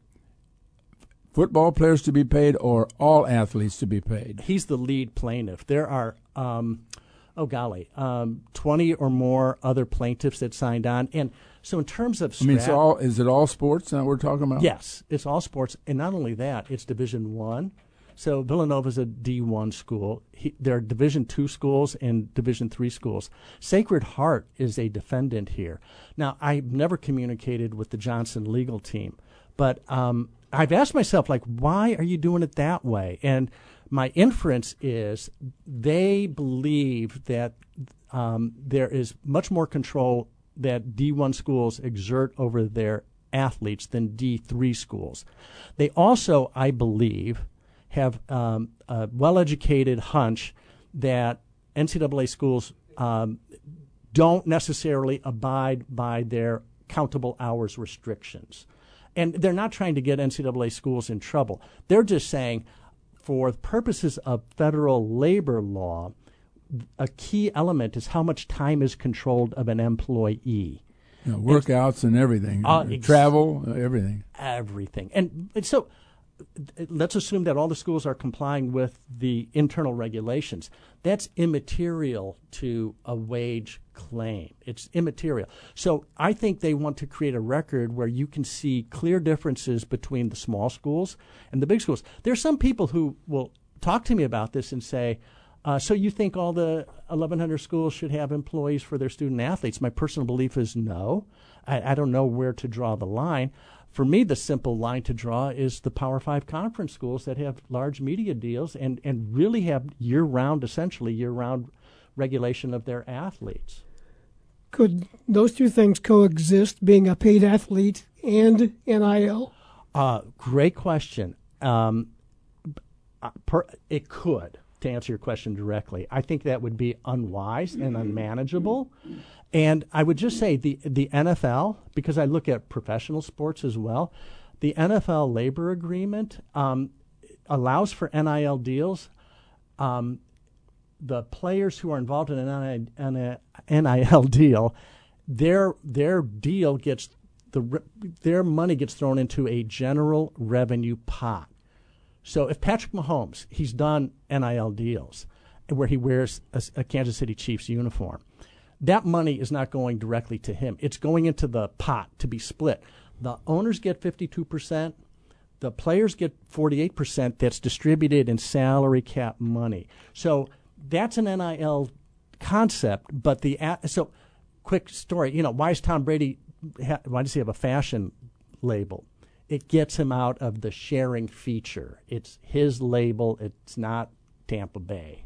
football players to be paid or all athletes to be paid. he's the lead plaintiff. There are, um, oh golly, um, twenty or more other plaintiffs that signed on, and so in terms of I mean, it's all is it all sports that we're talking about? Yes, it's all sports, and not only that, it's Division One. So Villanova's a D one school. He, there are Division two schools and Division three schools. Sacred Heart is a defendant here. Now, I've never communicated with the Johnson legal team, but um, I've asked myself, like, why are you doing it that way? And my inference is they believe that um, there is much more control that D1 schools exert over their athletes than D3 schools. They also, I believe, have um, a well educated hunch that NCAA schools um, don't necessarily abide by their countable hours restrictions. And they're not trying to get NCAA schools in trouble. They're just saying, for purposes of federal labor law, a key element is how much time is controlled of an employee. You know, workouts and everything, Uh, travel, everything. Everything. And, and so let's assume that all the schools are complying with the internal regulations. That's immaterial to a wage claim. It's immaterial. So I think they want to create a record where you can see clear differences between the small schools and the big schools. There are some people who will talk to me about this and say, uh, so you think all the 1,100 schools should have employees for their student athletes? My personal belief is no. I, I don't know where to draw the line. For me, the simple line to draw is the Power Five conference schools that have large media deals and, and really have year round, essentially year round regulation of their athletes. Could those two things coexist, being a paid athlete and NIL? Uh, great question. Um, per, it could. to answer your question directly. I think that would be unwise and unmanageable. And I would just say the the NFL, because I look at professional sports as well, the NFL labor agreement um, allows for NIL deals. Um, the players who are involved in an NIL uh, deal, their their deal gets the their money gets thrown into a general revenue pot. So if Patrick Mahomes, he's done NIL deals where he wears a, a Kansas City Chiefs uniform, that money is not going directly to him. It's going into the pot to be split. The owners get 52%, the players get 48% that's distributed in salary cap money. So that's an NIL concept, but the so quick story, you know, why is Tom Brady why does he have a fashion label? It gets him out of the sharing feature. It's his label, it's not Tampa Bay.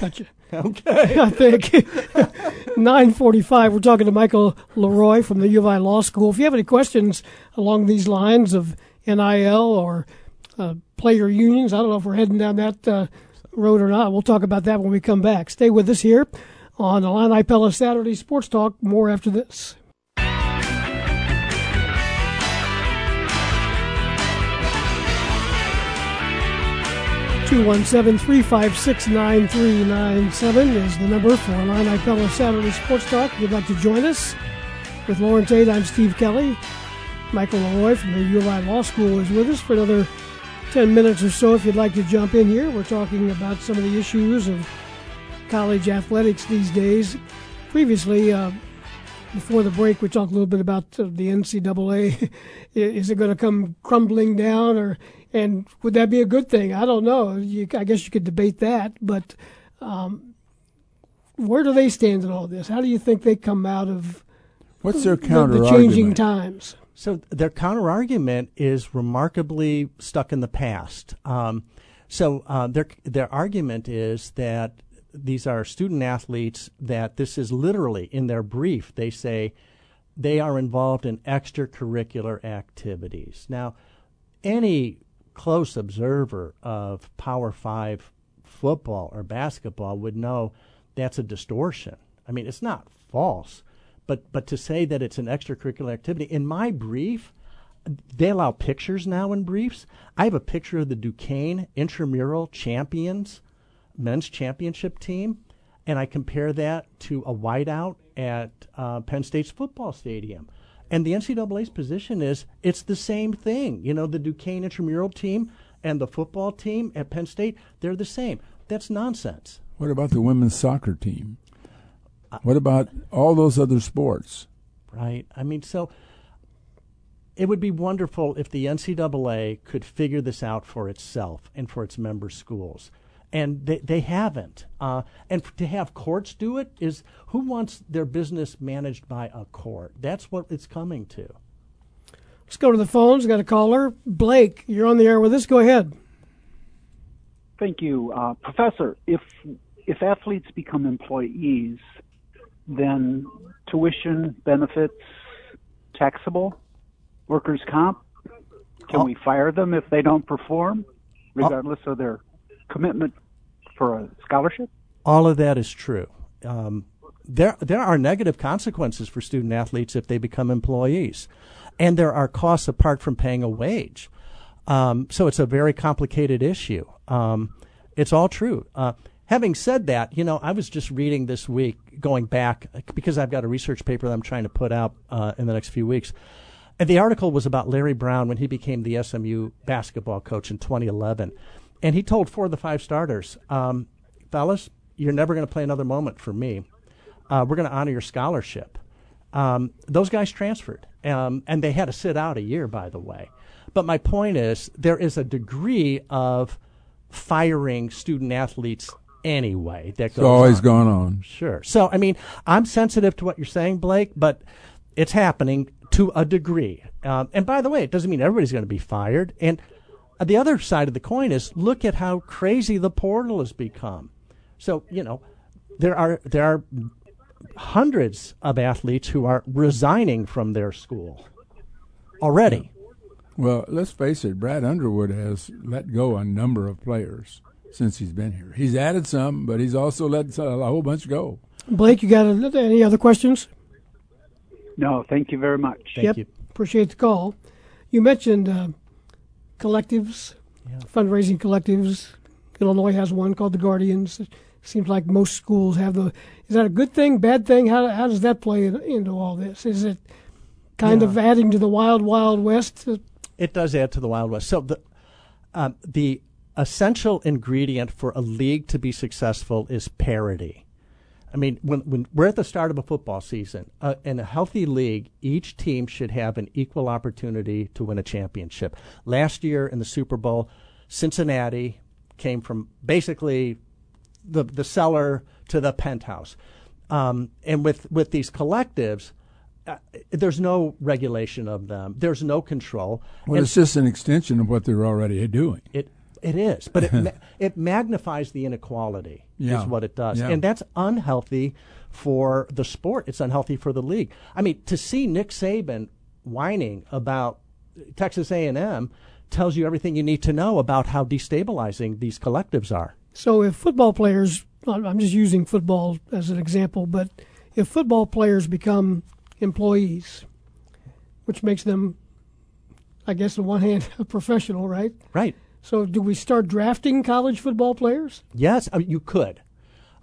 Gotcha. okay. I think 945. We're talking to Michael LeRoy from the U of I Law School. If you have any questions along these lines of NIL or uh, player unions, I don't know if we're heading down that uh, road or not. We'll talk about that when we come back. Stay with us here on Illini Pella Saturday Sports Talk. More after this. 217-356-9397 is the number for Illini Pella Saturday Sports Talk. If you'd like to join us with Loren Tate, I'm Steve Kelly. Michael LeRoy from the U of I Law School is with us for another 10 minutes or so if you'd like to jump in here. We're talking about some of the issues of college athletics these days. Previously, uh, before the break, we talked a little bit about uh, the NCAA. is it going to come crumbling down, or and would that be a good thing? I don't know. You, I guess you could debate that, but um, where do they stand in all this? How do you think they come out of what's their counter the, the changing times? So their counter argument is remarkably stuck in the past. Um, so uh, their their argument is that these are student athletes that this is literally in their brief. They say they are involved in extracurricular activities. Now, any close observer of Power Five football or basketball would know that's a distortion. I mean, it's not false, but but to say that it's an extracurricular activity in my brief, they allow pictures now in briefs. I have a picture of the Duquesne intramural champions men's championship team, and I compare that to a whiteout at uh, Penn State's football stadium. And the NCAA's position is it's the same thing. You know, the Duquesne intramural team and the football team at Penn State, they're the same. That's nonsense. What about the women's soccer team? What about all those other sports? Right. I mean, so it would be wonderful if the NCAA could figure this out for itself and for its member schools and they, they haven't. Uh, and to have courts do it is who wants their business managed by a court? That's what it's coming to. Let's go to the phones. Got a caller, Blake. You're on the air with us. Go ahead. Thank you, uh, Professor. If if athletes become employees, then tuition benefits taxable. Workers' comp. Can oh. we fire them if they don't perform, regardless oh. of their commitment for a scholarship? All of that is true. Um, there, there are negative consequences for student athletes if they become employees, and there are costs apart from paying a wage. Um, so it's a very complicated issue. Um, it's all true. Uh, having said that, you know, I was just reading this week, going back because I've got a research paper that I'm trying to put out uh, in the next few weeks. And the article was about Larry Brown when he became the SMU basketball coach in 2011. And he told four of the five starters, um, fellas, you're never going to play another moment for me. Uh, we're going to honor your scholarship. Um, those guys transferred, um, and they had to sit out a year, by the way. But my point is, there is a degree of firing student athletes anyway that goes it's always on. gone on. Sure. So, I mean, I'm sensitive to what you're saying, Blake, but it's happening to a degree. Um, and by the way, it doesn't mean everybody's going to be fired. And the other side of the coin is look at how crazy the portal has become. So you know, there are there are hundreds of athletes who are resigning from their school already. Well, let's face it, Brad Underwood has let go a number of players. Since he's been here. He's added some, but he's also let a whole bunch go. Blake, you got any other questions? No, thank you very much. Thank yep. you. Appreciate the call. You mentioned uh, collectives, Yeah. fundraising collectives. Illinois has one called the Guardians. It seems like most schools have the. Is that a good thing, bad thing? How, how does that play in, into all this? Is it kind Yeah. of adding to the wild, wild west? It does add to the Wild West. So the um, the essential ingredient for a league to be successful is parity. I mean, when, when we're at the start of a football season, uh, in a healthy league, each team should have an equal opportunity to win a championship. Last year in the Super Bowl, Cincinnati came from basically the the cellar to the penthouse, um, and with with these collectives. Uh, there's no regulation of them. There's no control. Well, And it's just an extension of what they're already doing. it it is, but it ma- it magnifies the inequality. Yeah. Is what it does, Yeah. and that's unhealthy for the sport. It's unhealthy for the league. I mean, to see Nick Saban whining about Texas A&M tells you everything you need to know about how destabilizing these collectives are. So if football players, I'm I'm just using football as an example, but if football players become employees, which makes them, I guess, on one hand, a professional, right? Right. So do we start drafting college football players? Yes, I mean, you could.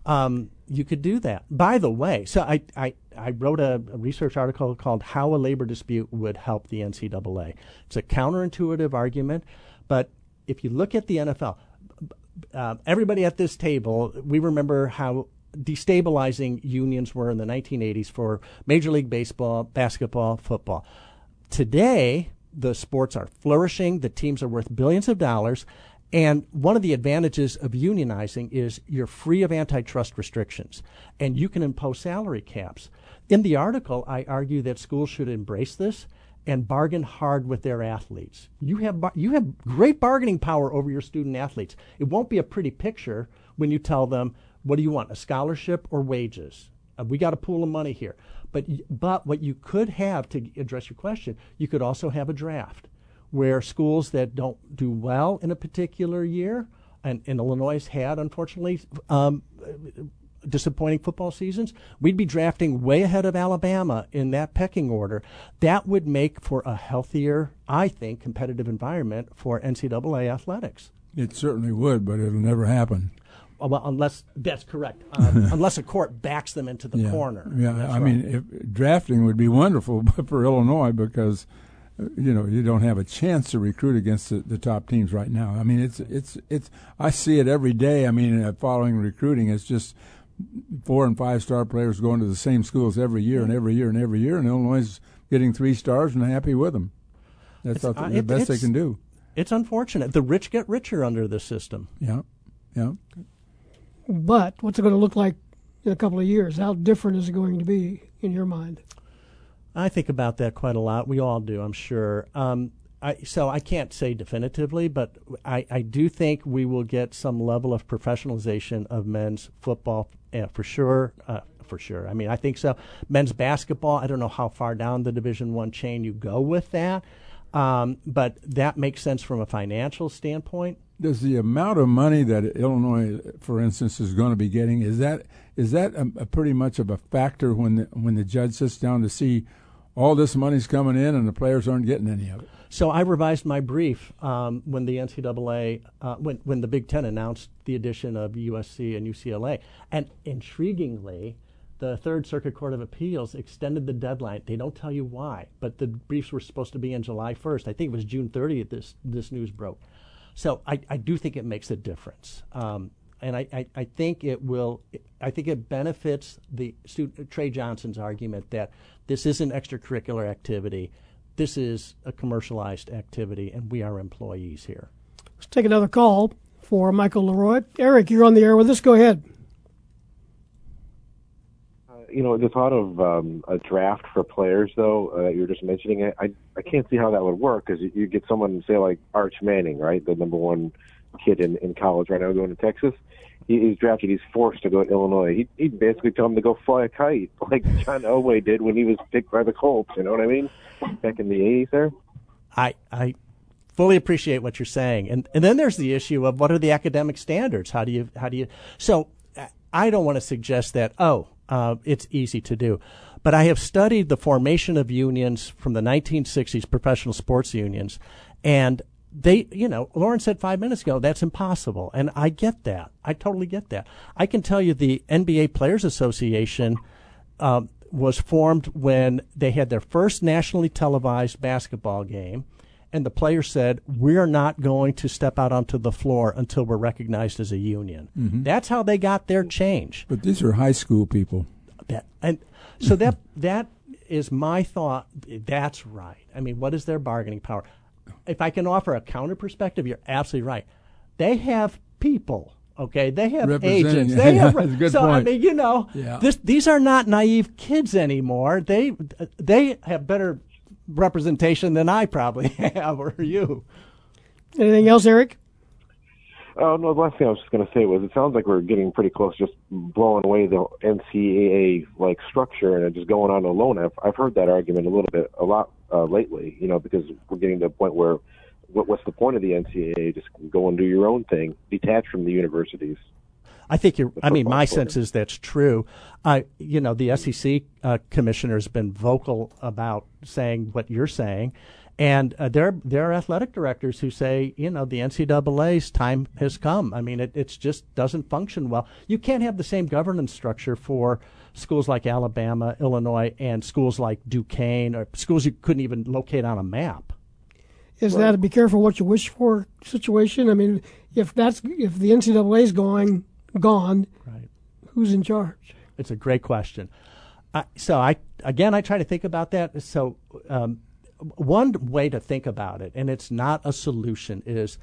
Um, you could do that. By the way, so I, I, I wrote a, a research article called How a Labor Dispute Would Help the NCAA. It's a counterintuitive argument, but if you look at the NFL, uh, everybody at this table, we remember how destabilizing unions were in the 1980s for Major League Baseball, basketball, football. Today, the sports are flourishing, the teams are worth billions of dollars, and one of the advantages of unionizing is you're free of antitrust restrictions and you can impose salary caps. In the article, I argue that schools should embrace this and bargain hard with their athletes. You have bar- you have great bargaining power over your student athletes. It won't be a pretty picture when you tell them, "What do you want? A scholarship or wages?" Uh, we got a pool of money here. But but what you could have to address your question, you could also have a draft where schools that don't do well in a particular year, and, and Illinois had unfortunately um, disappointing football seasons, we'd be drafting way ahead of Alabama in that pecking order. That would make for a healthier, I think, competitive environment for NCAA athletics. It certainly would, but it'll never happen. Uh, Well, unless that's correct, um, unless a court backs them into the yeah. corner. Yeah, That's I right. mean, if, drafting would be wonderful for Illinois because uh, you know you don't have a chance to recruit against the, the top teams right now. I mean, it's it's it's I see it every day. I mean, uh, following recruiting, it's just four and five star players going to the same schools every year and every year and every year, and Illinois is getting three stars and happy with them. That's uh, the, the it- best they can do. it's unfortunate. The rich get richer under this system. Yeah, yeah. But what's it going to look like in a couple of years? How different is it going to be in your mind? I think about that quite a lot. We all do, I'm sure. Um, I, so I can't say definitively, but I, I do think we will get some level of professionalization of men's football uh, for sure. Uh, for sure. I mean, I think so. Men's basketball. I don't know how far down the Division One chain you go with that, um, but that makes sense from a financial standpoint. Does the amount of money that Illinois, for instance, is going to be getting is that is that a, a pretty much of a factor when the, when the judge sits down to see all this money's coming in and the players aren't getting any of it? So I revised my brief um, when the NCAA, uh, when when the Big Ten announced the addition of USC and UCLA, and intriguingly, the Third Circuit Court of Appeals extended the deadline. They don't tell you why, but the briefs were supposed to be in July 1st. I think it was June 30th. This this news broke. So I, I do think it makes a difference. Um, and I, I, I think it will. I think it benefits the student, Trey Johnson's argument that this isn't extracurricular activity. This is a commercialized activity, and we are employees here. Let's take another call for Michael LeRoy. Eric, you're on the air with us. Go ahead. You know, the thought of um, a draft for players, though, uh, you were just mentioning it, I, I can't see how that would work because you, you get someone, say, like Arch Manning, right, the number one kid in, in college right now going to Texas. He, he's drafted. He's forced to go to Illinois. He, he'd basically tell him to go fly a kite, like John Elway did when he was picked by the Colts. You know what I mean? Back in the 80s there. I I fully appreciate what you're saying. And and then there's the issue of what are the academic standards? How do you how do you so I don't want to suggest that oh uh, it's easy to do, but I have studied the formation of unions from the 1960s, professional sports unions, and they, you know, Loren said five minutes ago, that's impossible. And I get that. I totally get that. I can tell you the NBA Players Association um, was formed when they had their first nationally televised basketball game and the players said, "We're not going to step out onto the floor until we're recognized as a union." Mm-hmm. That's how they got their change. But these are high school people. That, and so that that is my thought. That's right. I mean, what is their bargaining power? If I can offer a counter perspective, you're absolutely right. They have people. Okay, they have agents. They have good so point. I mean, you know, yeah. this, these are not naive kids anymore. They they have better representation than I probably have or you. Anything else, Eric? Oh no, the last thing I was just going to say was it sounds like we're getting pretty close, just blowing away the NCAA like structure and just going on alone. I've I've heard that argument a little bit, a lot uh, lately. You know, because we're getting to a point where what, what's the point of the NCAA? Just go and do your own thing, detach from the universities. I think you're. I mean, my sense is that's true. I, you know, the SEC uh, commissioner has been vocal about saying what you're saying, and uh, there there are athletic directors who say, you know, the NCAA's time has come. I mean, it it's just doesn't function well. You can't have the same governance structure for schools like Alabama, Illinois, and schools like Duquesne, or schools you couldn't even locate on a map. Is right. that a be careful what you wish for situation? I mean, if that's if the NCAA is going gone, right. who's in charge? It's a great question. Uh, so I again I try to think about that. So um, one way to think about it, and it's not a solution, is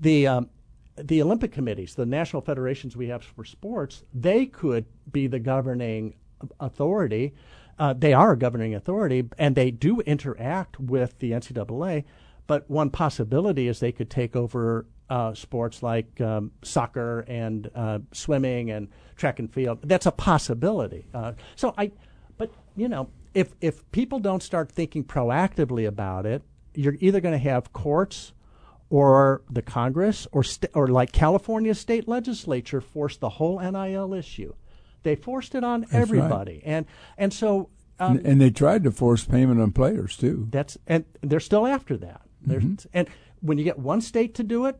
the um, the Olympic committees, the national federations we have for sports. They could be the governing authority. Uh, they are a governing authority, and they do interact with the NCAA. But one possibility is they could take over uh, sports like um, soccer and uh, swimming and track and field. That's a possibility. Uh, so I, but you know, if if people don't start thinking proactively about it, you're either going to have courts or the Congress or st- or like California state legislature force the whole NIL issue. They forced it on That's everybody, right. and and so. Um, and, and, they tried to force payment on players too. That's and they're still after that. Mm-hmm. And when you get one state to do it,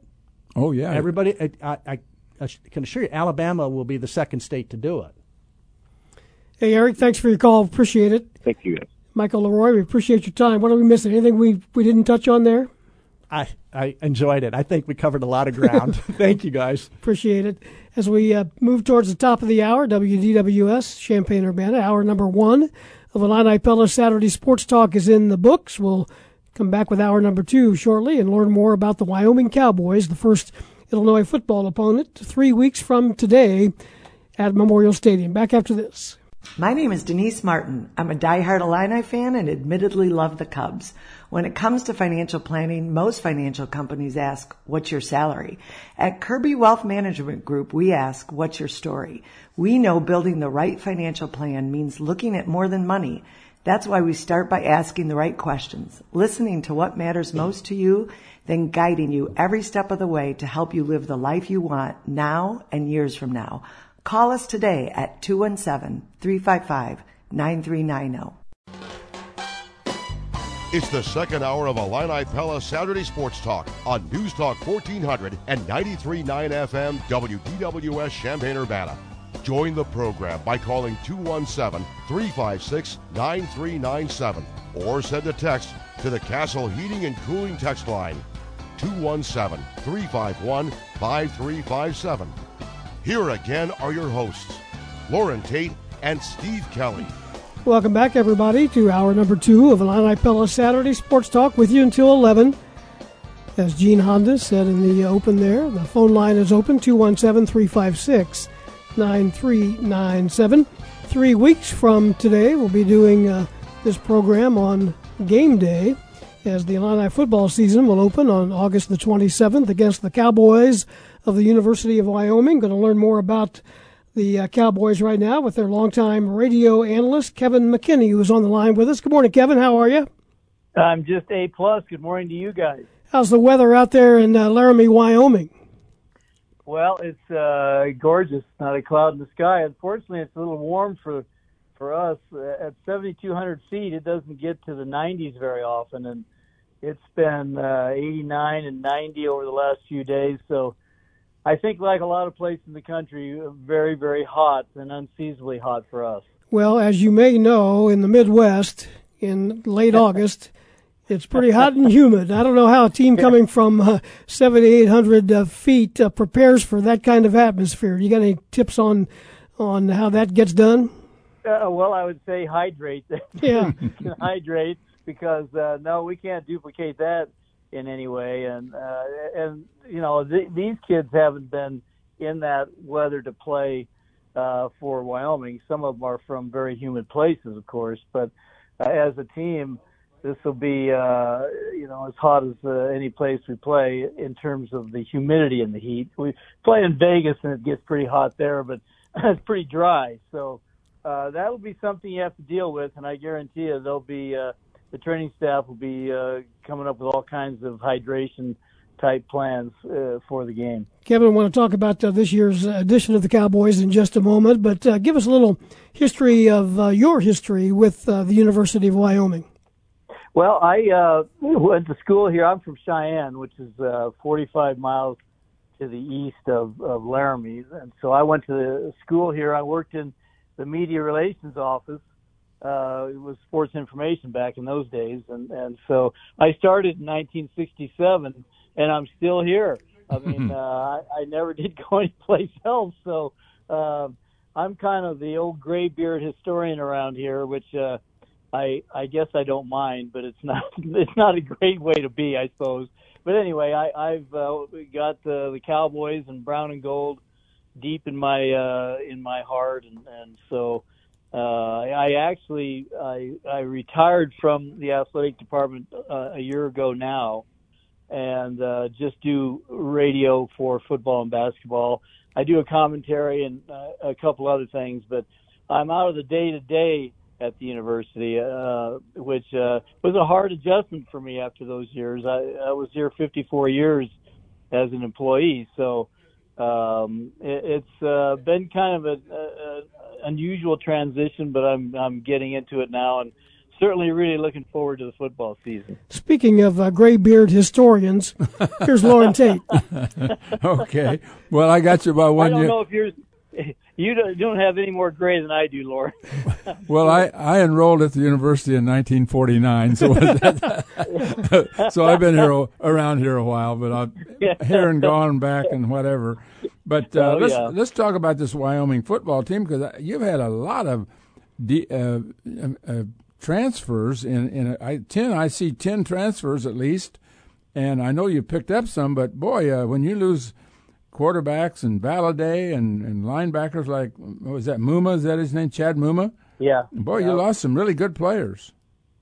Oh yeah, everybody. I, I, I, can assure you, Alabama will be the second state to do it. Hey Eric, thanks for your call. Appreciate it. Thank you. Michael LeRoy, we appreciate your time. What are we missing? Anything we we didn't touch on there? I, I enjoyed it. I think we covered a lot of ground. Thank you, guys. Appreciate it. As we uh, move towards the top of the hour, WDWS Champaign Urbana, hour number one of Illini Pella Saturday Sports Talk is in the books. We'll come back with hour number two shortly and learn more about the Wyoming Cowboys, the first Illinois football opponent, three weeks from today at Memorial Stadium. Back after this. My name is Denise Martin. I'm a diehard Illini fan and admittedly love the Cubs. When it comes to financial planning, most financial companies ask, what's your salary? At Kirby Wealth Management Group, we ask, what's your story? We know building the right financial plan means looking at more than money. That's why we start by asking the right questions, listening to what matters most to you, then guiding you every step of the way to help you live the life you want now and years from now. Call us today at 217-355-9390. It's the second hour of Illini Pella Saturday Sports Talk on News Talk 1400 and 93.9 FM WDWS Champaign-Urbana. Join the program by calling 217 356 9397 or send a text to the Castle Heating and Cooling text line 217 351 5357. Here again are your hosts, Loren Tate and Steve Kelly. Welcome back, everybody, to hour number two of Illini Pella Saturday Sports Talk with you until 11. As Gene Honda said in the open there, the phone line is open 217 356 9397. Three weeks from today, we'll be doing uh, this program on game day as the Illini football season will open on August the 27th against the Cowboys of the University of Wyoming. Going to learn more about the uh, Cowboys right now with their longtime radio analyst, Kevin McKinney, who is on the line with us. Good morning, Kevin. How are you? I'm just A plus. Good morning to you guys. How's the weather out there in uh, Laramie, Wyoming? Well, it's uh, gorgeous. Not a cloud in the sky. Unfortunately, it's a little warm for for us. At 7,200 feet, it doesn't get to the 90s very often, and it's been uh, 89 and 90 over the last few days. So, I think, like a lot of places in the country, very, very hot and unseasonably hot for us. Well, as you may know, in the Midwest, in late August, it's pretty hot and humid. I don't know how a team coming from uh, 7,800 uh, feet uh, prepares for that kind of atmosphere. You got any tips on on how that gets done? Uh, well, I would say hydrate. Yeah, hydrate because uh, no, we can't duplicate that in any way. And uh, and you know th- these kids haven't been in that weather to play uh, for Wyoming. Some of them are from very humid places, of course, but uh, as a team this will be uh, you know as hot as uh, any place we play in terms of the humidity and the heat. We play in Vegas and it gets pretty hot there, but it's pretty dry. So uh, that will be something you have to deal with, and I guarantee you there'll be uh, the training staff will be uh, coming up with all kinds of hydration type plans uh, for the game. Kevin, I want to talk about uh, this year's edition of the Cowboys in just a moment, but uh, give us a little history of uh, your history with uh, the University of Wyoming. Well, I uh, went to school here. I'm from Cheyenne, which is uh, 45 miles to the east of, of Laramie, and so I went to the school here. I worked in the media relations office. Uh, it was sports information back in those days, and and so I started in 1967, and I'm still here. I mean, uh, I, I never did go anyplace else, so uh, I'm kind of the old graybeard historian around here, which. Uh, I I guess I don't mind, but it's not it's not a great way to be, I suppose. But anyway, I, I've uh, got the, the Cowboys and brown and gold deep in my uh, in my heart, and and so uh, I actually I I retired from the athletic department uh, a year ago now, and uh, just do radio for football and basketball. I do a commentary and uh, a couple other things, but I'm out of the day to day at the university, uh, which uh, was a hard adjustment for me after those years. I, I was here 54 years as an employee, so um, it, it's uh, been kind of a, a, a unusual transition, but I'm I'm getting into it now and certainly really looking forward to the football season. Speaking of uh, gray beard historians, here's Loren Tate. okay, well I got you by one. I don't year. know if you're you don't, have any more gray than I do, Laura. well, I, I enrolled at the university in 1949, so so I've been here around here a while, but I'm here and gone back and whatever. But uh, Oh, let's yeah. let's talk about this Wyoming football team because you've had a lot of de- uh, uh, transfers in in I, ten. I see ten transfers at least, and I know you picked up some. But boy, uh, when you lose quarterbacks and Valladay and, and linebackers like what was that Muma? Is that his name? Chad Muma. Yeah. Boy, Yeah. you lost some really good players.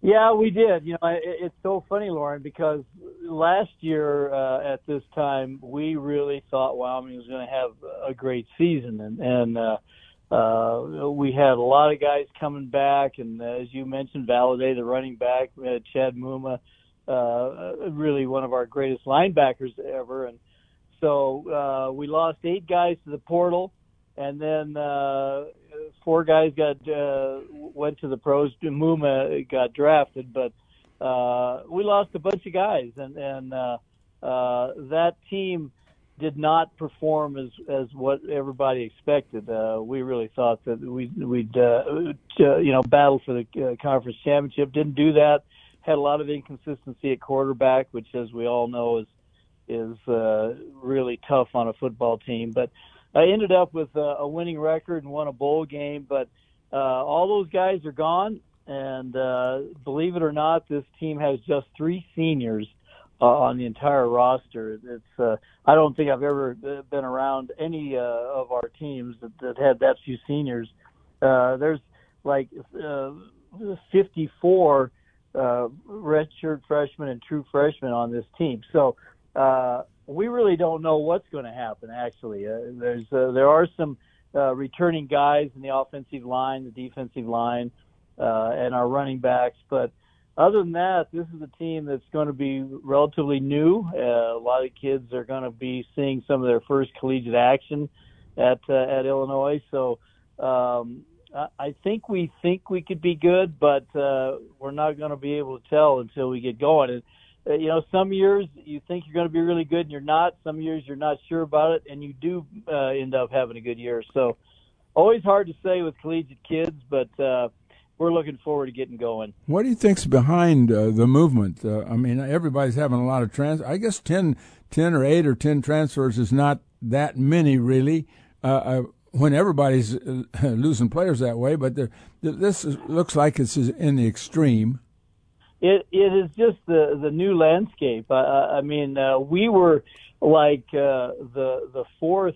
Yeah, we did. You know, it, it's so funny, Loren, because last year uh, at this time we really thought Wyoming was going to have a great season, and and uh, uh, we had a lot of guys coming back, and uh, as you mentioned, Valladay, the running back, we had Chad Muma, uh, really one of our greatest linebackers ever, and so uh, we lost eight guys to the portal, and then uh, four guys got uh, went to the pros. Muma got drafted, but uh, we lost a bunch of guys, and and uh, uh, that team did not perform as as what everybody expected. Uh, we really thought that we'd we'd uh, uh, you know battle for the uh, conference championship. Didn't do that. Had a lot of inconsistency at quarterback, which, as we all know, is is uh, really tough on a football team. But I ended up with a, a winning record and won a bowl game. But uh, all those guys are gone, and uh, believe it or not, this team has just three seniors uh, on the entire roster. It's uh, I don't think I've ever uh, been around any uh, of our teams that, that had that few seniors. Uh, there's like uh, 54 uh, redshirt freshmen and true freshmen on this team. So uh, we really don't know what's going to happen. Actually, uh, there's uh, there are some uh, returning guys in the offensive line, the defensive line, uh, and our running backs, but other than that, this is a team that's going to be relatively new. Uh, a lot of kids are going to be seeing some of their first collegiate action at uh, at Illinois. So um, I think we think we could be good, but uh, we're not going to be able to tell until we get going. And you know, some years you think you're going to be really good and you're not. Some years you're not sure about it, and you do uh, end up having a good year. So always hard to say with collegiate kids, but. Uh, we're looking forward to getting going. What do you think's behind uh, the movement? Uh, I mean, everybody's having a lot of trans. I guess 10, 10 or eight or ten transfers is not that many, really. Uh, uh when everybody's uh, losing players that way, but this is, looks like it's in the extreme. It it is just the the new landscape. I, I mean, uh, we were like the the fourth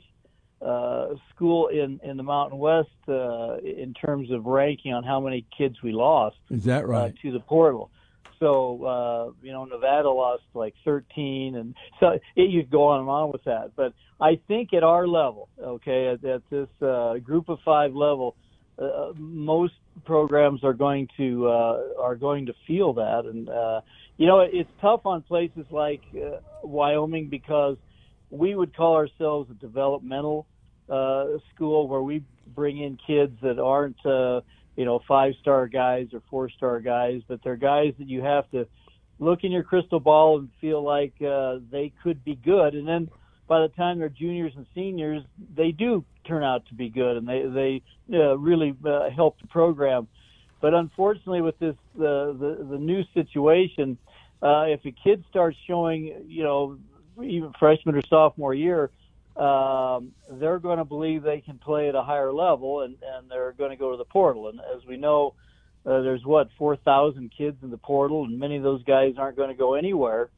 uh, school in in the Mountain West uh, in terms of ranking on how many kids we lost. Is that uh, right? Uh, to the portal. So uh, you know, Nevada lost like 13, and so it, you could go on and on with that. But I think at our level, okay, at, at this uh, group of five level, uh, most programs are going to uh, are going to feel that, and uh, you know, it's tough on places like uh, Wyoming because we would call ourselves a developmental uh, school where we bring in kids that aren't, uh, you know, five star guys or four star guys, but they're guys that you have to look in your crystal ball and feel like uh, they could be good. And then by the time they're juniors and seniors, they do turn out to be good and they they uh, really uh, help the program. But unfortunately, with this the the, new situation, uh, if a kid starts showing, you know, even freshman or sophomore year, um, they're going to believe they can play at a higher level, and, and they're going to go to the portal. And as we know, uh, there's what 4,000 kids in the portal, and many of those guys aren't going to go anywhere.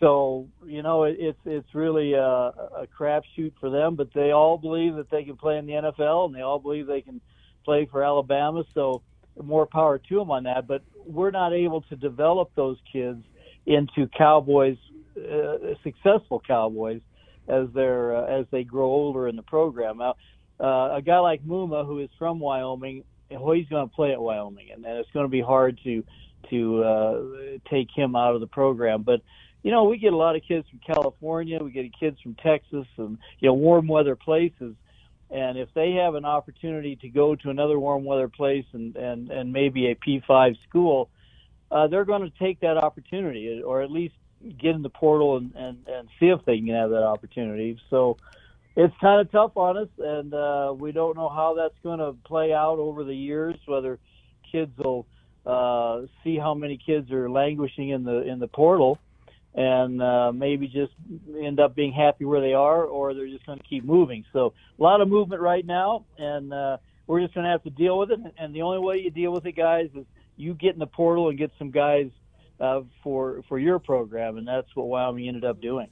So you know, it, it's it's really a, a crapshoot for them. But they all believe that they can play in the NFL, and they all believe they can play for Alabama. So more power to them on that. But we're not able to develop those kids into Cowboys uh, successful Cowboys as they're uh, as they grow older in the program. Now, uh, a guy like Muma, who is from Wyoming, he's going to play at Wyoming, and, and it's going to be hard to to uh, take him out of the program. But you know, we get a lot of kids from California, we get kids from Texas, and you know, warm weather places. And if they have an opportunity to go to another warm weather place and and and maybe a P5 school, uh, they're going to take that opportunity, or at least get in the portal and, and, and see if they can have that opportunity. So it's kind of tough on us, and uh, we don't know how that's going to play out over the years. Whether kids will uh, see how many kids are languishing in the in the portal, and uh, maybe just end up being happy where they are, or they're just going to keep moving. So a lot of movement right now, and uh, we're just going to have to deal with it. And the only way you deal with it, guys, is you get in the portal and get some guys uh, for for your program, and that's what Wyoming ended up doing.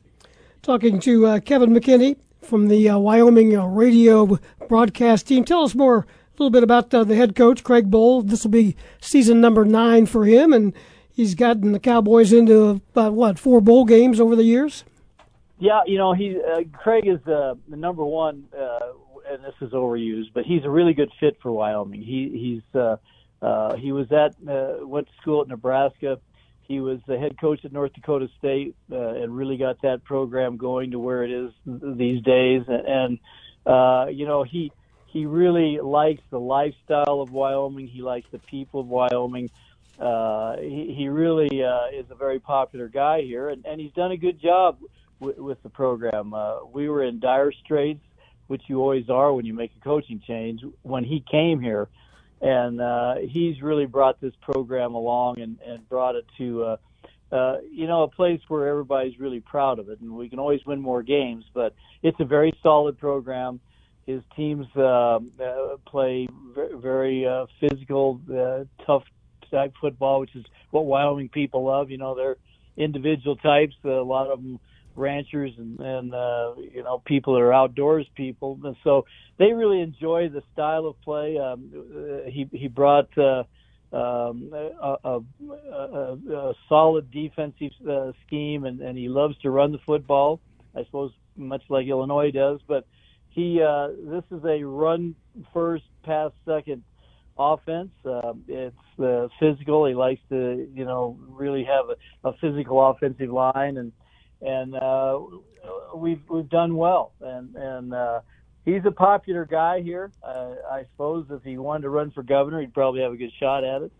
Talking to uh, Kevin McKinney from the uh, Wyoming uh, radio broadcast team. Tell us more, a little bit about the head coach, Craig Bohl. This will be season number nine for him, and he's gotten the Cowboys into about what four bowl games over the years. Yeah, you know, he uh, Craig is the number one, and this is overused, but he's a really good fit for Wyoming. He he's he was at went to school at Nebraska he was the head coach at North Dakota State uh, and really got that program going to where it is these days. And, and uh, you know, he he really likes the lifestyle of Wyoming. He likes the people of Wyoming. Uh, he, he really uh, is a very popular guy here, and, and he's done a good job w- with the program. Uh, we were in dire straits, which you always are when you make a coaching change. When he came here, and uh, he's really brought this program along and, and brought it to uh, uh, you know a place where everybody's really proud of it, and we can always win more games. But it's a very solid program. His teams uh, uh, play very, very uh, physical, uh, tough type football, which is what Wyoming people love. You know, they're individual types. A lot of them ranchers and, and uh, you know people that are outdoors people, and so they really enjoy the style of play. Um, uh, he he brought uh, um, a, a, a, a solid defensive uh, scheme, and, and he loves to run the football. I suppose much like Illinois does, but he uh, this is a run first, pass second offense. Uh, it's uh, physical. He likes to, you know, really have a, a physical offensive line, and and uh, we've we've done well. And and uh, he's a popular guy here. Uh, I suppose if he wanted to run for governor, he'd probably have a good shot at it.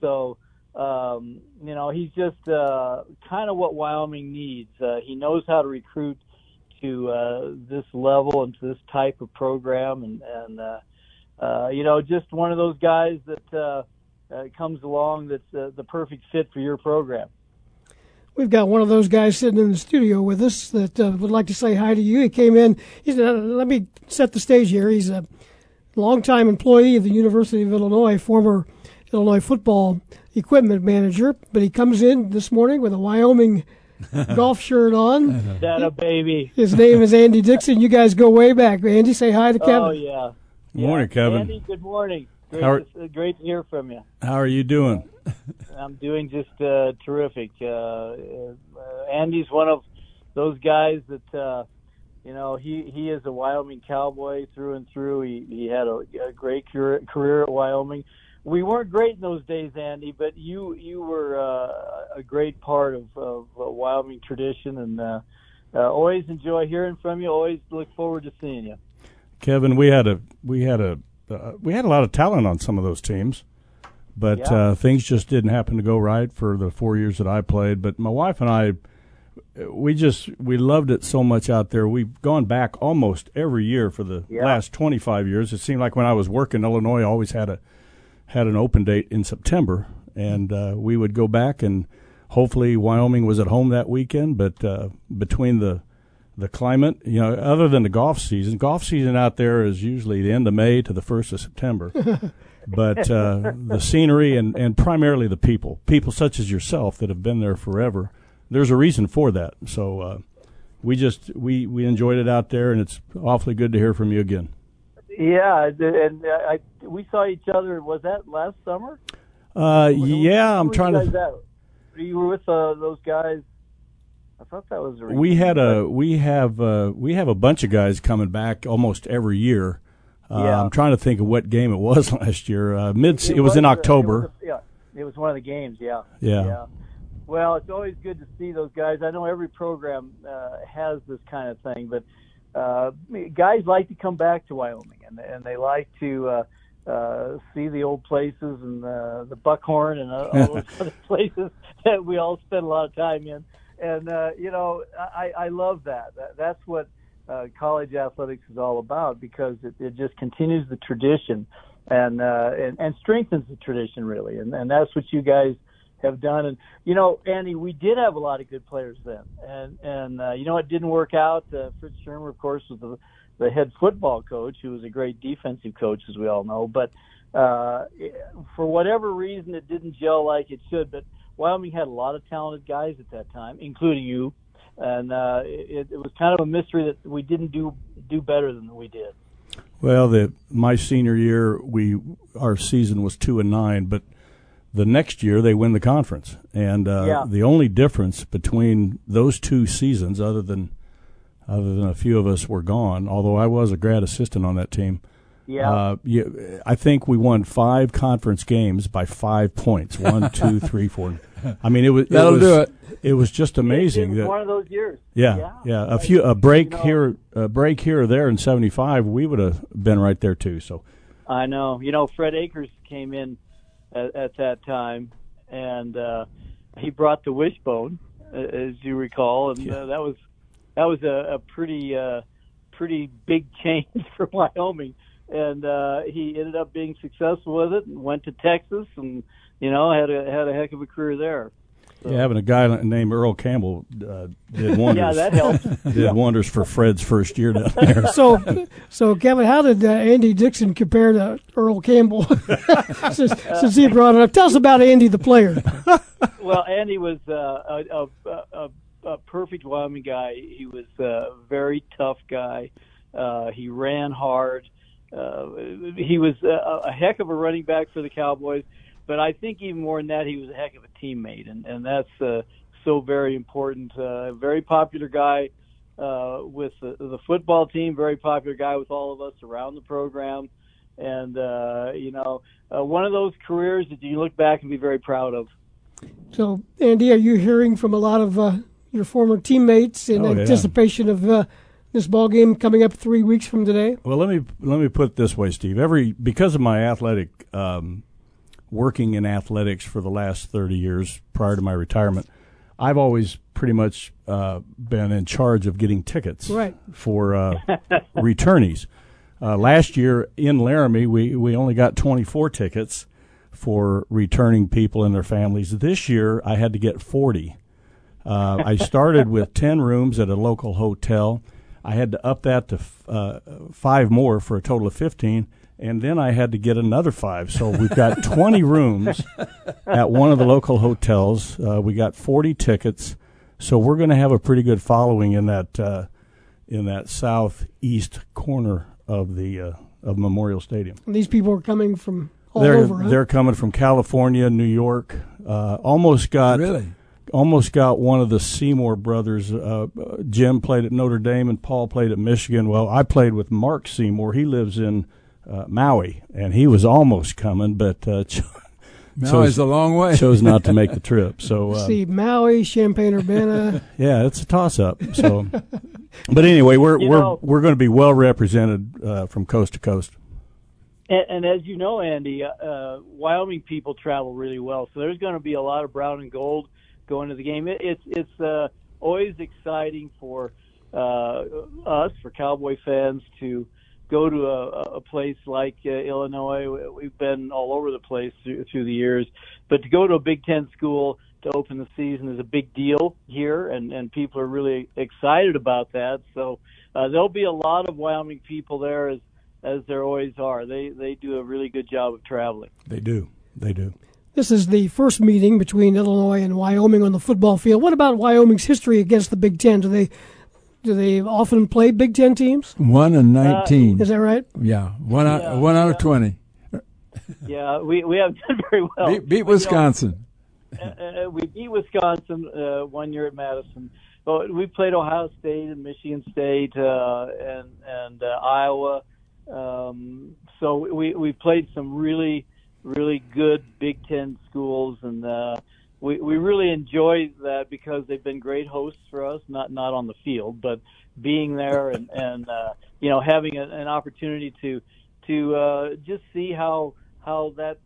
So. Um, you know, he's just uh, kind of what Wyoming needs. Uh, he knows how to recruit to uh, this level and to this type of program, and, and uh, uh, you know, just one of those guys that uh, uh, comes along that's uh, the perfect fit for your program. We've got one of those guys sitting in the studio with us that uh, would like to say hi to you. He came in. He said, uh, "Let me set the stage here." He's a longtime employee of the University of Illinois, former Illinois football equipment manager, but he comes in this morning with a Wyoming golf shirt on. That a baby. His name is Andy Dixon. You guys go way back. Andy, say hi to Kevin. Oh yeah. Good morning, yeah. Kevin. Andy, good morning. Great, are- to, great to hear from you. How are you doing? I'm doing just uh, terrific. Uh, uh, Andy's one of those guys that uh, you know he he is a Wyoming cowboy through and through. He he had a, a great career, career at Wyoming. We weren't great in those days, Andy, but you you were uh, a great part of, of uh, Wyoming tradition, and uh, uh, always enjoy hearing from you. Always look forward to seeing you. Kevin, we had a we had a uh, we had a lot of talent on some of those teams, but Yeah. uh, things just didn't happen to go right for the four years that I played. But my wife and I, we just we loved it so much out there. We've gone back almost every year for the Yeah. last twenty five years. It seemed like when I was working, Illinois always had a had an open date in September, and uh, we would go back and hopefully Wyoming was at home that weekend. But uh, between the the climate, you know, other than the golf season, golf season out there is usually the end of May to the first of September. but uh, the scenery and, and primarily the people, people such as yourself that have been there forever, there's a reason for that. So uh, we just we we enjoyed it out there, and it's awfully good to hear from you again. Yeah, and I, we saw each other. Was that last summer? Uh, yeah, I'm trying to. at? You were with uh, those guys. I thought that was. We had a we have uh, we have a bunch of guys coming back almost every year. Uh, Yeah. I'm trying to think of what game it was last year. Uh, mid it, was in uh, October. It was a- yeah, it was one of the games. Yeah. Yeah. Yeah. Well, it's always good to see those guys. I know every program uh, has this kind of thing, but uh, guys like to come back to Wyoming, and and they like to uh, uh, see the old places and uh, the Buckhorn and uh, all those other places that we all spend a lot of time in. And uh, you know, I, I love that. that that's what uh, college athletics is all about because it, it just continues the tradition and, uh, and and strengthens the tradition really. And and that's what you guys have done. And you know, Andy, we did have a lot of good players then, and and uh, you know it didn't work out. Uh, Fritz Shurmur, of course, was the the head football coach, who was a great defensive coach, as we all know. But uh, for whatever reason, it didn't gel like it should. But Wyoming had a lot of talented guys at that time, including you, and uh, it, it was kind of a mystery that we didn't do do better than we did. Well, the my senior year, we our season was two and nine, but the next year they win the conference, and uh, Yeah. the only difference between those two seasons, other than other than a few of us were gone, although I was a grad assistant on that team. Yeah. Uh, yeah, I think we won five conference games by five points. One, two, three, four. I mean, it was That'll was, do it. It was just amazing. It was that, one of those years. yeah, Yeah. yeah. A few a break You know- here, a break here or there in '75, we would have been right there too. So I know. You know, Fred Akers came in at, at that time, and uh, he brought the wishbone, as you recall, and uh, that was that was a, a pretty uh, pretty big change for Wyoming. And uh, he ended up being successful with it, and went to Texas, and you know had a had a heck of a career there. yeah, having a guy named Earl Campbell uh, did wonders. Yeah, that helped. did wonders for Fred's first year down there. So, so Kevin, how did uh, Andy Dixon compare to Earl Campbell? since, since he brought it up, tell us about Andy the player. well, Andy was uh, a, a, a, a perfect Wyoming guy. He was a very tough guy. Uh, he ran hard. Uh, he was a, a heck of a running back for the Cowboys, but I think even more than that, he was a heck of a teammate, and and that's uh, so very important. Uh, very popular guy uh, with the, the football team. Very popular guy with all of us around the program. and uh, you know, uh, one of those careers that you look back and be very proud of. So, Andy, are you hearing from a lot of uh, your former teammates in Oh, yeah. anticipation of uh, this ball game coming up three weeks from today? Well, let me let me put it this way, Steve. Every because of my athletic um, working in athletics for the last thirty years prior to my retirement, I've always pretty much uh, been in charge of getting tickets Right. for uh, returnees. Uh, last year in Laramie, we we only got twenty four tickets for returning people and their families. This year, I had to get forty. Uh, I started with 10 rooms at a local hotel. I had to up that to f- uh, five more for a total of 15. And then I had to get another five. So we've got 20 rooms at one of the local hotels. Uh, we got 40 tickets. So we're going to have a pretty good following in that, uh, in that southeast corner of the, uh, of Memorial Stadium. And these people are coming from all they're, over. huh? They're coming from California, New York. Uh, almost got Really? Almost got one of the Seymour brothers. Uh, uh, Jim played at Notre Dame and Paul played at Michigan. Well, I played with Mark Seymour. He lives in uh, Maui, and he was almost coming, but uh, cho- Maui's a long way. chose not to make the trip. So uh, See Maui, Champaign Urbana. yeah, it's a toss up. So, but anyway, we're You we're know- we're going to be well represented uh, from coast to coast. And, and as you know, Andy, uh, uh, Wyoming people travel really well, so there's going to be a lot of brown and gold going to the game. It, it's it's uh, always exciting for uh, us, for Cowboy fans, to go to a, a place like uh, Illinois. We- We've been all over the place through, through the years, but to go to a Big Ten school to open the season is a big deal here, and and people are really excited about that. So uh, there'll be a lot of Wyoming people there as as there always are. They they do a really good job of traveling. They do. They do. This is the first meeting between Illinois and Wyoming on the football field. What about Wyoming's history against the Big Ten? Do they do they often play Big Ten teams? One and nineteen. Is that right? yeah, one out Yeah, one out of twenty. Yeah, we we have done very well. beat, beat But, you know, Wisconsin. uh, uh, we beat Wisconsin uh, one year at Madison. But we played Ohio State and Michigan State uh, and and uh, Iowa. Um, so we we played some really really good Big Ten schools, and uh, we we really enjoy that because they've been great hosts for us. Not not on the field, but being there and and uh, you know having a, an opportunity to to uh, just see how how that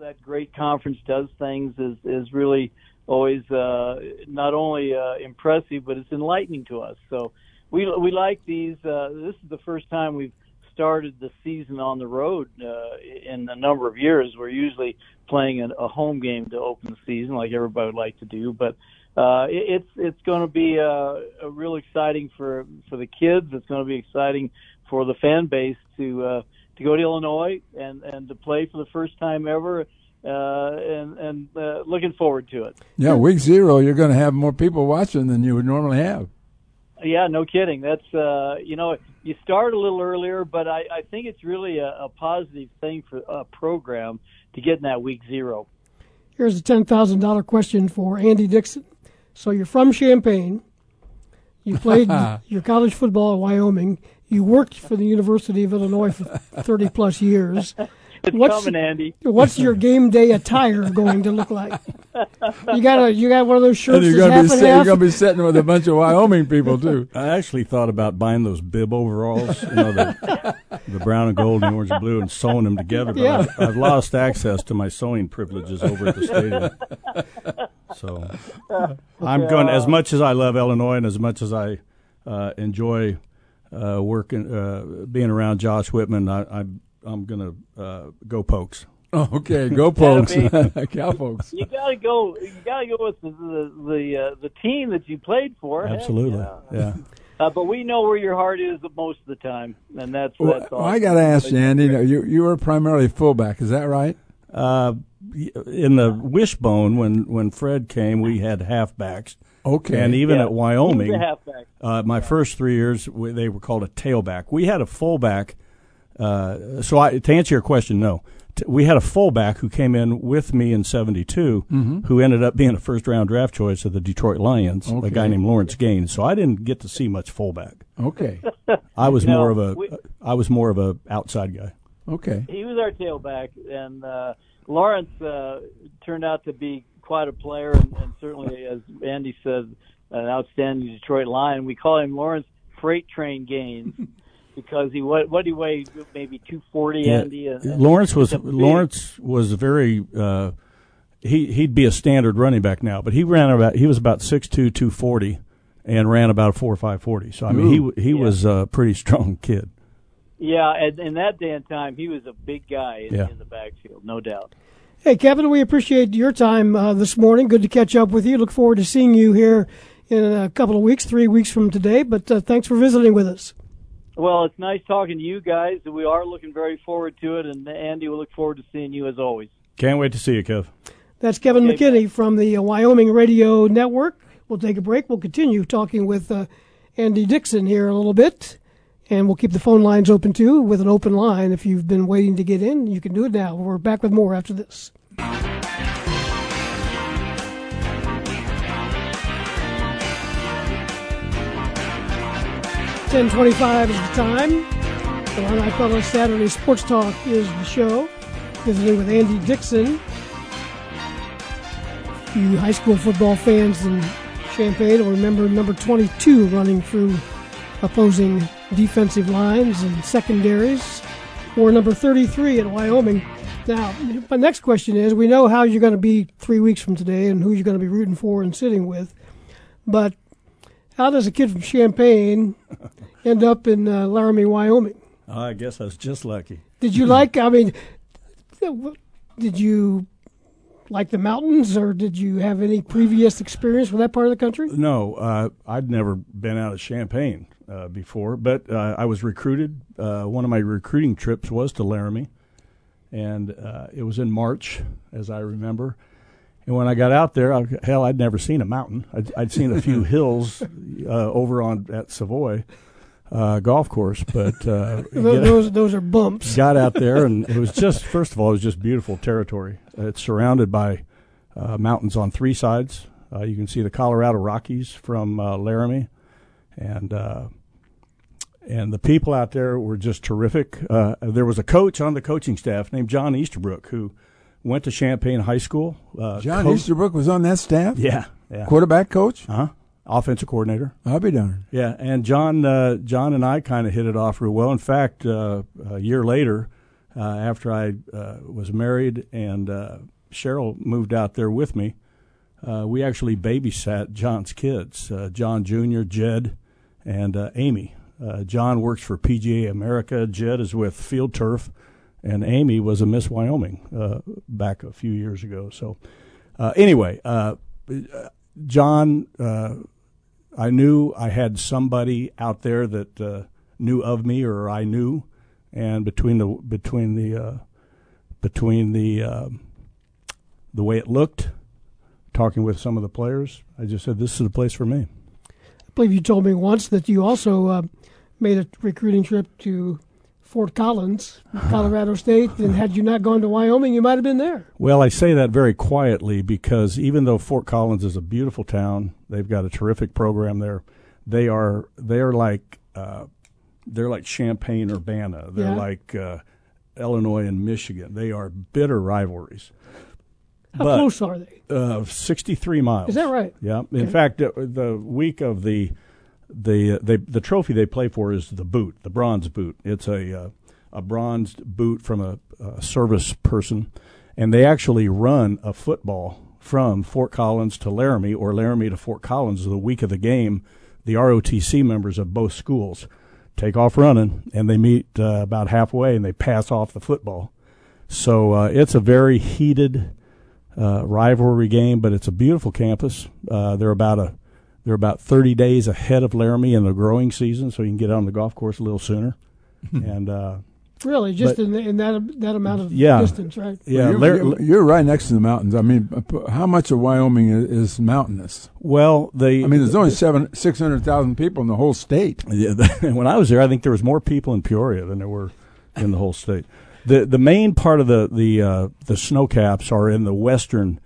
that great conference does things is is really always uh, not only uh, impressive but it's enlightening to us. So we we like these. Uh, this is the first time we've started the season on the road uh, in a number of years. We're usually playing a, a home game to open the season, like everybody would like to do, but. Uh, it, it's it's going to be uh, a real exciting for for the kids. It's going to be exciting for the fan base to uh, to go to Illinois and and to play for the first time ever, uh, and and uh, looking forward to it. Yeah, week zero, you're going to have more people watching than you would normally have. Yeah, no kidding. That's uh, you know you start a little earlier, but I, I think it's really a, a positive thing for a program to get in that week zero. Here's a ten thousand dollar question for Andy Dixon. So you're from Champaign. You played your college football in Wyoming. You worked for the University of Illinois for thirty plus years. It's What's- coming, Andy. What's your game day attire going to look like? You got a you got one of those shirts And you're going to half be and sit- you're going to be sitting with a bunch of Wyoming people too. I actually thought about buying those bib overalls, you know, the, the brown and gold and orange and blue, and sewing them together. But Yeah. I've, I've lost access to my sewing privileges over at the stadium. So I'm going as much as I love Illinois and as much as I uh, enjoy uh, working, uh, being around Josh Whitman. I, I, I'm going to uh, go Pokes. Oh, okay, go folks, That'll cow folks. You got to go. You got to go with the the the, uh, the team that you played for. Heck, Absolutely, yeah. yeah. Uh, but we know where your heart is most of the time, and that's Well, that's well, all. I got to ask you, Andy. You you were primarily fullback, is that right? Uh, in the wishbone, when, when Fred came, we had halfbacks. Okay. And even Yeah. at Wyoming, He's a halfback. Uh, my first three years, we, they were called a tailback. We had a fullback. Uh, so I, to answer your question, no. T- we had a fullback who came in with me in '72, Mm-hmm. who ended up being a first-round draft choice of the Detroit Lions, Okay. a guy named Lawrence Gaines. So I didn't get to see much fullback. Okay. I was No, more of a, we- I was more of a outside guy. Okay. He was our tailback, and uh, Lawrence uh, turned out to be quite a player, and, and certainly, as Andy said, an outstanding Detroit Lion. We call him Lawrence Freight Train Gaines. Because he what what he weighed maybe two forty, Andy. And, and Lawrence was a Lawrence was very uh, he he'd be a standard running back now, but he ran about he was about six two two forty and ran about a four or five forty. So I mean Ooh. he he was a pretty strong kid. Yeah, and in that day and time, he was a big guy in, Yeah. in the backfield, no doubt. Hey, Kevin, we appreciate your time uh, this morning. Good to catch up with you. Look forward to seeing you here in a couple of weeks, three weeks from today. But uh, thanks for visiting with us. Well, it's nice talking to you guys. We are looking very forward to it, and Andy, we look forward to seeing you as always. Can't wait to see you, Kev. That's Kevin Okay, McKinney from the uh, Wyoming Radio Network. We'll take a break. We'll continue talking with uh, Andy Dixon here a little bit. And we'll keep the phone lines open too with an open line. If you've been waiting to get in, you can do it now. We're back with more after this. 1025 is the time. The Illini Pella's Saturday Sports Talk is the show. Visiting with Andy Dixon. You high school football fans in Champaign will remember number 22 running through opposing defensive lines and secondaries, or number 33 at Wyoming. Now, my next question is we know how you're going to be three weeks from today and who you're going to be rooting for and sitting with, but how does a kid from Champaign end up in uh, Laramie, Wyoming? I guess I was just lucky. Did you like? I mean, did you like the mountains, or did you have any previous experience with that part of the country? No, uh, I'd never been out of Champaign uh, before, but uh, I was recruited. Uh, one of my recruiting trips was to Laramie, and uh, it was in March, as I remember. And when I got out there, I, hell, I'd never seen a mountain. I'd, I'd seen a few hills uh, over on at Savoy uh, golf course, but uh, Tho- Those those are bumps. got out there and it was just first of all it was just beautiful territory it's surrounded by uh, mountains on three sides uh, you can see the colorado rockies from uh, laramie and uh, and the people out there were just terrific uh, there was a coach on the coaching staff named john easterbrook who went to champaign high school uh, John co- Easterbrook was on that staff. yeah yeah Quarterback coach. uh-huh offensive coordinator I'll be darned. yeah, and John, uh, John and I kind of hit it off real well. In fact, uh, a year later, uh, after I uh, was married and uh, Cheryl moved out there with me, uh, we actually babysat John's kids, uh, John Jr., Jed, and uh, Amy. Uh, John works for PGA America. Jed is with Field Turf, and Amy was a Miss Wyoming uh, back a few years ago. So, uh, anyway, uh, John. Uh, I knew I had somebody out there that uh, knew of me, or I knew, and between the between the uh, between the um the way it looked, talking with some of the players, I just said this is the place for me. I believe you told me once that you also made a recruiting trip to Fort Collins, Colorado State, and had you not gone to Wyoming, you might have been there. Well, I say that very quietly because even though Fort Collins is a beautiful town, they've got a terrific program there. They are they are like uh, they're like Champaign Urbana. They're Yeah. like uh, Illinois and Michigan. They are bitter rivalries. How But- close are they? Uh, 63 miles. Is that right? Yeah. In Okay. fact, uh, the week of the the they, the trophy they play for is the boot, the bronze boot. It's a uh, a bronzed boot from a, a service person, and they actually run a football from Fort Collins to Laramie or Laramie to Fort Collins the week of the game. The ROTC members of both schools take off running, and they meet uh, about halfway, and they pass off the football. So uh, it's a very heated uh, rivalry game, but it's a beautiful campus. Uh, they're about a they're about 30 days ahead of Laramie in the growing season, so you can get on the golf course a little sooner. and uh, Really, just But- in, in that that amount of Yeah. distance, right? yeah, you're, you're, you're right next to the mountains. I mean, how much of Wyoming is, is mountainous? well, they I mean, there's only seven six hundred thousand people in the whole state. Yeah, the, when I was there, I think there was more people in Peoria than there were in the whole state. the The main part of the the uh, the snow caps are in the western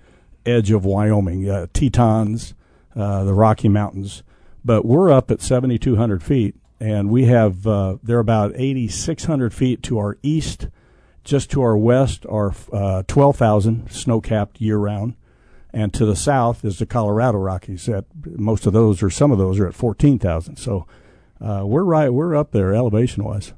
edge of Wyoming, uh, Tetons, uh, the Rocky Mountains. But we're up at seventy two hundred feet, and we have uh, they're about eighty six hundred feet to our east just to our west are uh, 12,000 snow capped year round. And to the south is the Colorado Rockies. At most of those, or some of those, are at 14,000. So uh, we're right, we're up there elevation wise.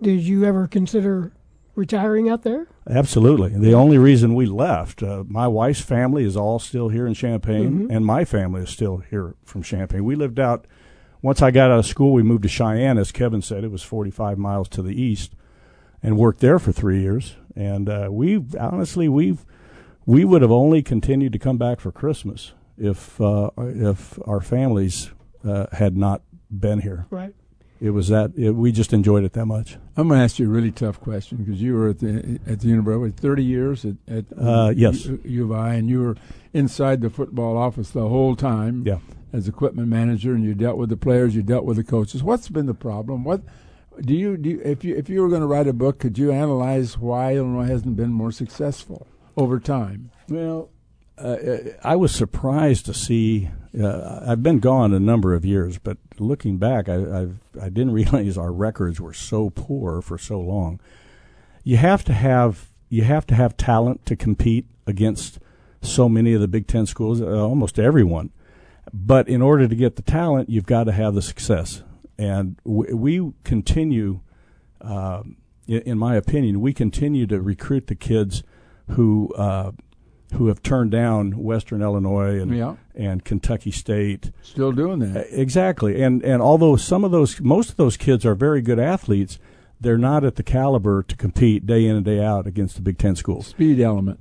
Did you ever consider retiring out there? Absolutely. The only reason we left, uh, my wife's family is all still here in Champaign, Mhm. and my family is still here from Champaign. We lived out. Once I got out of school, we moved to Cheyenne, as Kevin said. It was 45 miles to the east, and worked there for three years. And uh, we honestly, we've, we would have only continued to come back for Christmas if uh, if our families uh, had not been here. Right. It was that it, we just enjoyed it that much. I'm going to ask you a really tough question because you were at the at the university 30 years at, at Uh, yes. U, U of I, and you were inside the football office the whole time. Yeah. As equipment manager, and you dealt with the players, you dealt with the coaches. What's been the problem? What do you do? You, if you if you were going to write a book, could you analyze why Illinois hasn't been more successful over time? Well, I was surprised to see. Uh, I've been gone a number of years, but looking back, I, I've, I didn't realize our records were so poor for so long. You have to have you have to have talent to compete against so many of the Big Ten schools, uh, almost everyone. But in order to get the talent, you've got to have the success, and we, continue. Um, in, in my opinion, we continue to recruit the kids who uh, who have turned down Western Illinois and Yeah. and Kentucky State. Still doing that. Exactly. And and although some of those most of those kids are very good athletes, they're not at the caliber to compete day in and day out against the Big 10 schools. Speed element.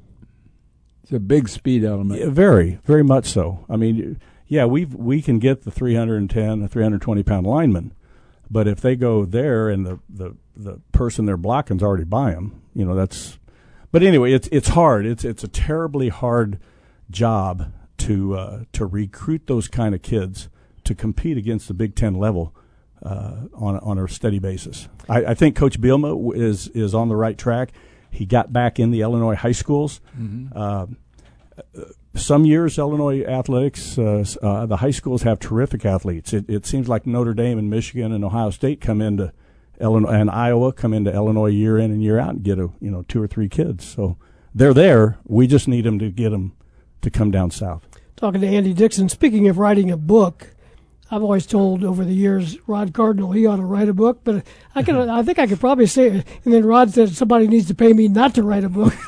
It's a big speed element. Yeah, very, very much so. I mean, yeah, we we can get the 310, 320 pound lineman, but if they go there and the the the person they're blocking's already by them, you know, that's. But anyway, it's it's hard. It's it's a terribly hard job to uh, to recruit those kind of kids to compete against the Big Ten level uh, on on a steady basis. I, I think Coach Bielema is is on the right track. He got back in the Illinois high schools. Mhm. Uh, some years, Illinois athletics, uh, uh, the high schools have terrific athletes. It, it seems like Notre Dame and Michigan and Ohio State come into Illinois and Iowa come into Illinois year in and year out and get a you know two or three kids. So they're there. We just need them to get them to come down south. Talking to Andy Dixon. Speaking of writing a book, I've always told over the years Rod Cardinal he ought to write a book, but I can I think I could probably say it. And then Rod said somebody needs to pay me not to write a book.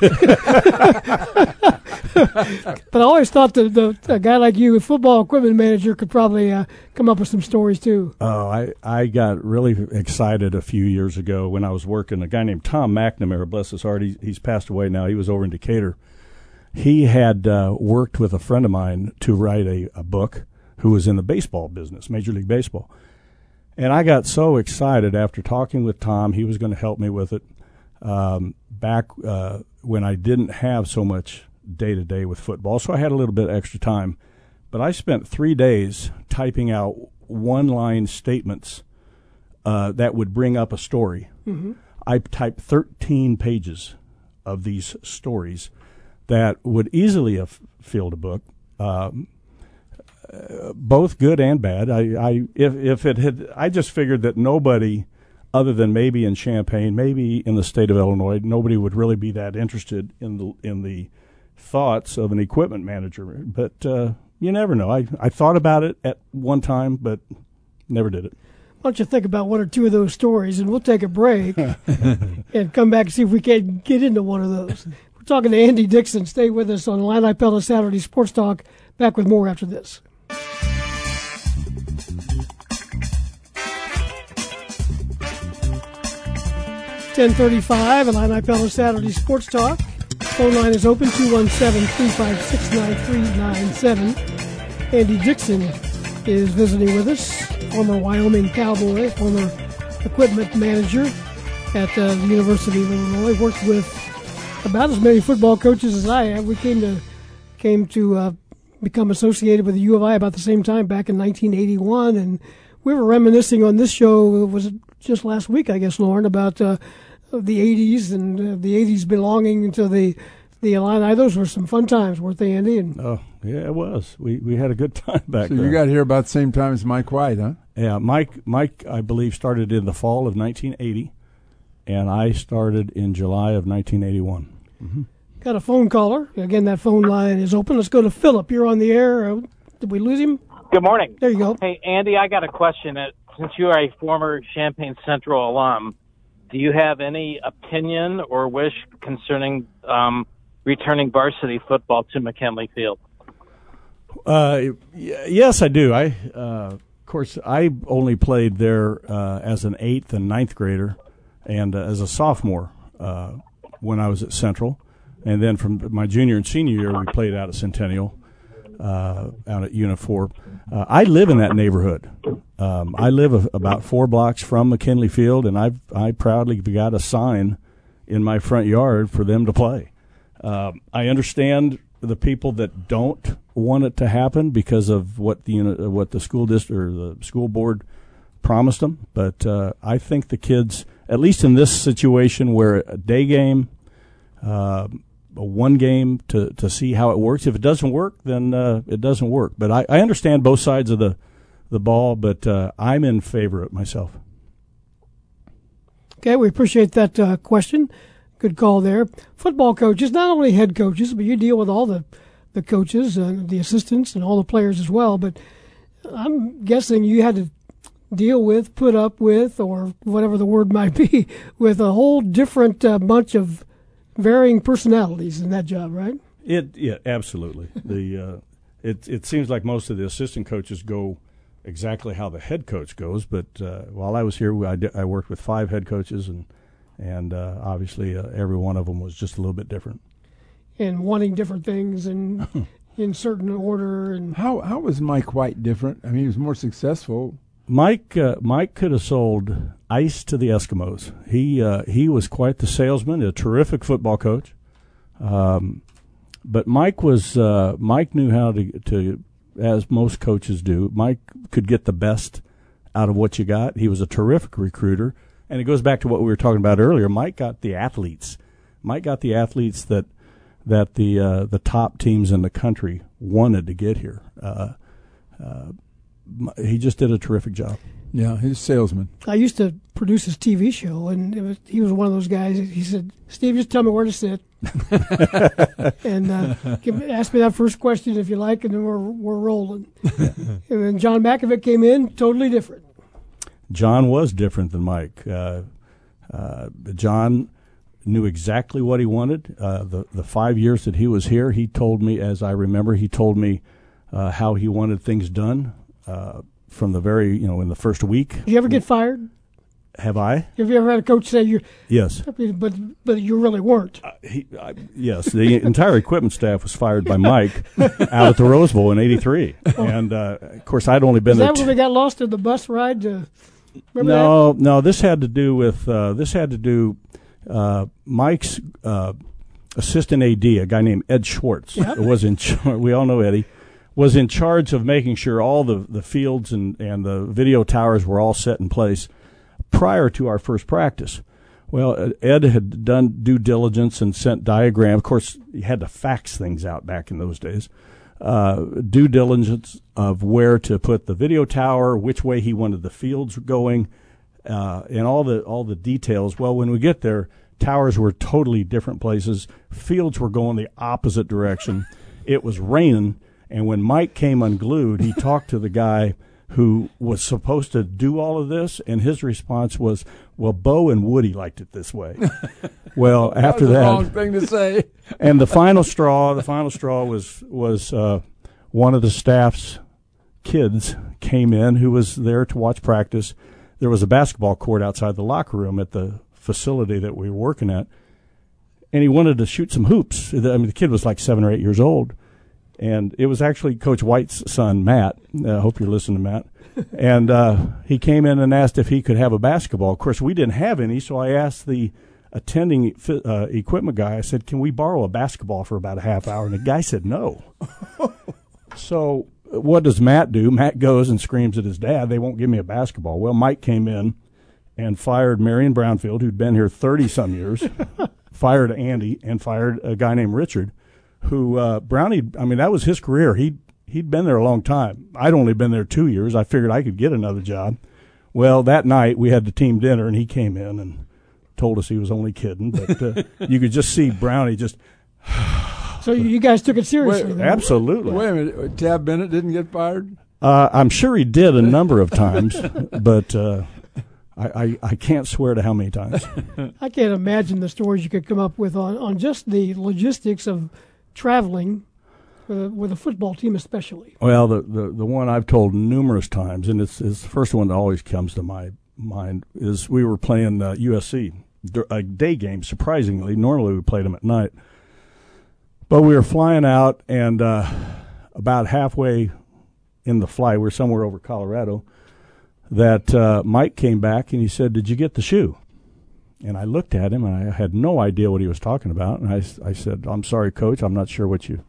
but I always thought that the, a guy like you, a football equipment manager, could probably uh, come up with some stories too. Oh, I, I got really excited a few years ago when I was working. A guy named Tom McNamara, bless his heart, he, he's passed away now. He was over in Decatur. He had uh, worked with a friend of mine to write a, a book who was in the baseball business, Major League Baseball. And I got so excited after talking with Tom, he was going to help me with it. Um, back uh, when I didn't have so much day to day with football, so I had a little bit extra time. But I spent three days typing out one line statements uh, that would bring up a story. Mhm. I typed 13 pages of these stories that would easily have filled a book. Um, uh, both good and bad. I, I if if it had, I just figured that nobody, other than maybe in Champaign, maybe in the state of Illinois, nobody would really be that interested in the in the thoughts of an equipment manager. But uh, you never know. I I thought about it at one time, but never did it. Why don't you think about one or two of those stories, and we'll take a break and come back and see if we can get into one of those. We're talking to Andy Dixon. Stay with us on Illini Pella Saturday Sports Talk. Back with more after this. Ten thirty-five, Illini Pella Saturday Sports Talk. Phone line is open 217-356-9397. Andy Dixon is visiting with us, former Wyoming Cowboy, former equipment manager at uh, the University of Illinois. Worked with about as many football coaches as I have. We came to came to uh, become associated with the U of I about the same time back in 1981, and we were reminiscing on this show. it Was just last week, I guess, Loren, about uh, the 80s and uh, the 80s belonging to the the Illini. Those were some fun times, weren't they, Andy? And Oh yeah, it was. We we had a good time back So there. you got here about the same time as Mike White, huh? Yeah, Mike. Mike, I believe, started in the fall of 1980, and I started in July of 1981. Mm-hmm. Got a phone caller. Again, that phone line is open. Let's go to Philip. You're on the air. Uh, did we lose him? Good morning. There you go. Hey, Andy, I got a question. Uh, Since you are a former Champaign Central alum, do you have any opinion or wish concerning um, returning varsity football to McKinley Field? Uh, yes, I do. I, uh, of course, I only played there uh, as an eighth and ninth grader, and uh, as a sophomore uh, when I was at Central, and then from my junior and senior year, we played out at Centennial, uh, out at Unifor. Uh, I live in that neighborhood. Um, I live a, about four blocks from McKinley Field, and I've I proudly got a sign in my front yard for them to play. Um, I understand the people that don't want it to happen because of what the uh, what the school district or the school board promised them. But uh, I think the kids, at least in this situation where a day game, uh, a one game to to see how it works. If it doesn't work, then uh, it doesn't work. But I, I understand both sides of the the ball, but uh, I'm in favor of myself. Okay, we appreciate that uh, question. Good call there. Football coaches, not only head coaches, but you deal with all the, the coaches and the assistants and all the players as well. But I'm guessing you had to deal with, put up with, or whatever the word might be, with a whole different uh, bunch of varying personalities in that job, right? It yeah, absolutely. the uh, it it seems like most of the assistant coaches go exactly how the head coach goes. But uh, while I was here, I, di- I worked with five head coaches, and and uh, obviously uh, every one of them was just a little bit different. And wanting different things and in certain order. And How how was Mike White different? I mean, he was more successful. Mike uh, Mike could have sold ice to the Eskimos. He uh, he was quite the salesman, a terrific football coach. Um, but Mike was uh, Mike knew how to to as most coaches do. Mike could get the best out of what you got. He was a terrific recruiter, and it goes back to what we were talking about earlier. Mike got the athletes. Mike got the athletes that that the uh, the top teams in the country wanted to get here. Uh, uh, he just did a terrific job. Yeah, he's a salesman. I used to produce his TV show, and it was, he was one of those guys. He said, "Steve, just tell me where to sit," and uh, give, ask me that first question if you like, and then we're we're rolling. and then John Mackovic came in, totally different. John was different than Mike. Uh, uh, John knew exactly what he wanted. Uh, the the five years that he was here, he told me, as I remember, he told me uh, how he wanted things done uh, from the very you know in the first week. Did you ever get fired? Have I? Have you ever had a coach say you? Yes. But but you really weren't. He, I, yes, the entire equipment staff was fired by Mike out at the Rose Bowl in '83, and uh, of course I'd only been Is there. that when they got lost in the bus ride? To, remember no, no. This had to do with uh, this had to do uh, Mike's uh, assistant AD, a guy named Ed Schwartz, was in. Char- we all know Eddie was in charge of making sure all the, the fields and, and the video towers were all set in place prior to our first practice. Well, Ed had done due diligence and sent diagrams. Of course, you had to fax things out back in those days. Uh, due diligence of where to put the video tower, which way he wanted the fields going, uh, and all the all the details. Well, when we get there, towers were totally different places. Fields were going the opposite direction. it was raining, and when Mike came unglued, he talked to the guy who was supposed to do all of this, and his response was, "Well, Bo and Woody liked it this way." well, after was that, wrong thing to say. and the final straw, the final straw was was uh, one of the staff's kids came in who was there to watch practice. There was a basketball court outside the locker room at the facility that we were working at, and he wanted to shoot some hoops. I mean, the kid was like seven or eight years old, and it was actually Coach White's son, Matt. I uh, hope you're listening, Matt. and uh, he came in and asked if he could have a basketball. Of course, we didn't have any, so I asked the attending uh, equipment guy. I said, "Can we borrow a basketball for about a half hour?" And the guy said, "No." so what does Matt do? Matt goes and screams at his dad, "They won't give me a basketball." Well, Mike came in and fired Marion Brownfield, who'd been here thirty some years, fired Andy, and fired a guy named Richard, who uh, Brownie. I mean, that was his career. He he'd been there a long time. I'd only been there two years. I figured I could get another job. Well, that night we had the team dinner, and he came in and told us he was only kidding, but uh, you could just see Brownie just. So you guys took it seriously. Wait, absolutely. Wait a minute, Tab Bennett didn't get fired. Uh, I'm sure he did a number of times, but uh, I, I, I can't swear to how many times. I can't imagine the stories you could come up with on, on just the logistics of traveling with a, with a football team, especially. Well, the, the, the one I've told numerous times, and it's, it's the first one that always comes to my mind, is we were playing uh, USC, a day game, surprisingly. Normally we played them at night. But we were flying out, and uh, about halfway in the flight, we are somewhere over Colorado, that uh, Mike came back and he said, Did you get the shoe? And I looked at him and I had no idea what he was talking about. And I, I said, I'm sorry, coach, I'm not sure what you.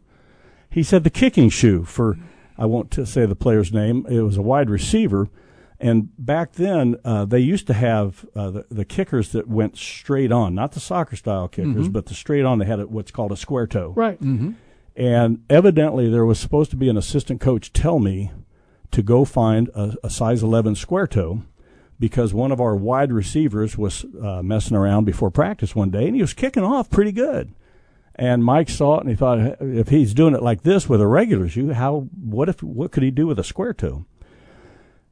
He said, The kicking shoe for, I won't t- say the player's name, it was a wide receiver. And back then, uh, they used to have uh, the, the kickers that went straight on, not the soccer style kickers, Mm-hmm. but the straight on. They had a, what's called a square toe. Right. And evidently, there was supposed to be an assistant coach tell me to go find a, a size 11 square toe because one of our wide receivers was uh, messing around before practice one day and he was kicking off pretty good. And Mike saw it and he thought, if he's doing it like this with a regular shoe, how what if what could he do with a square toe?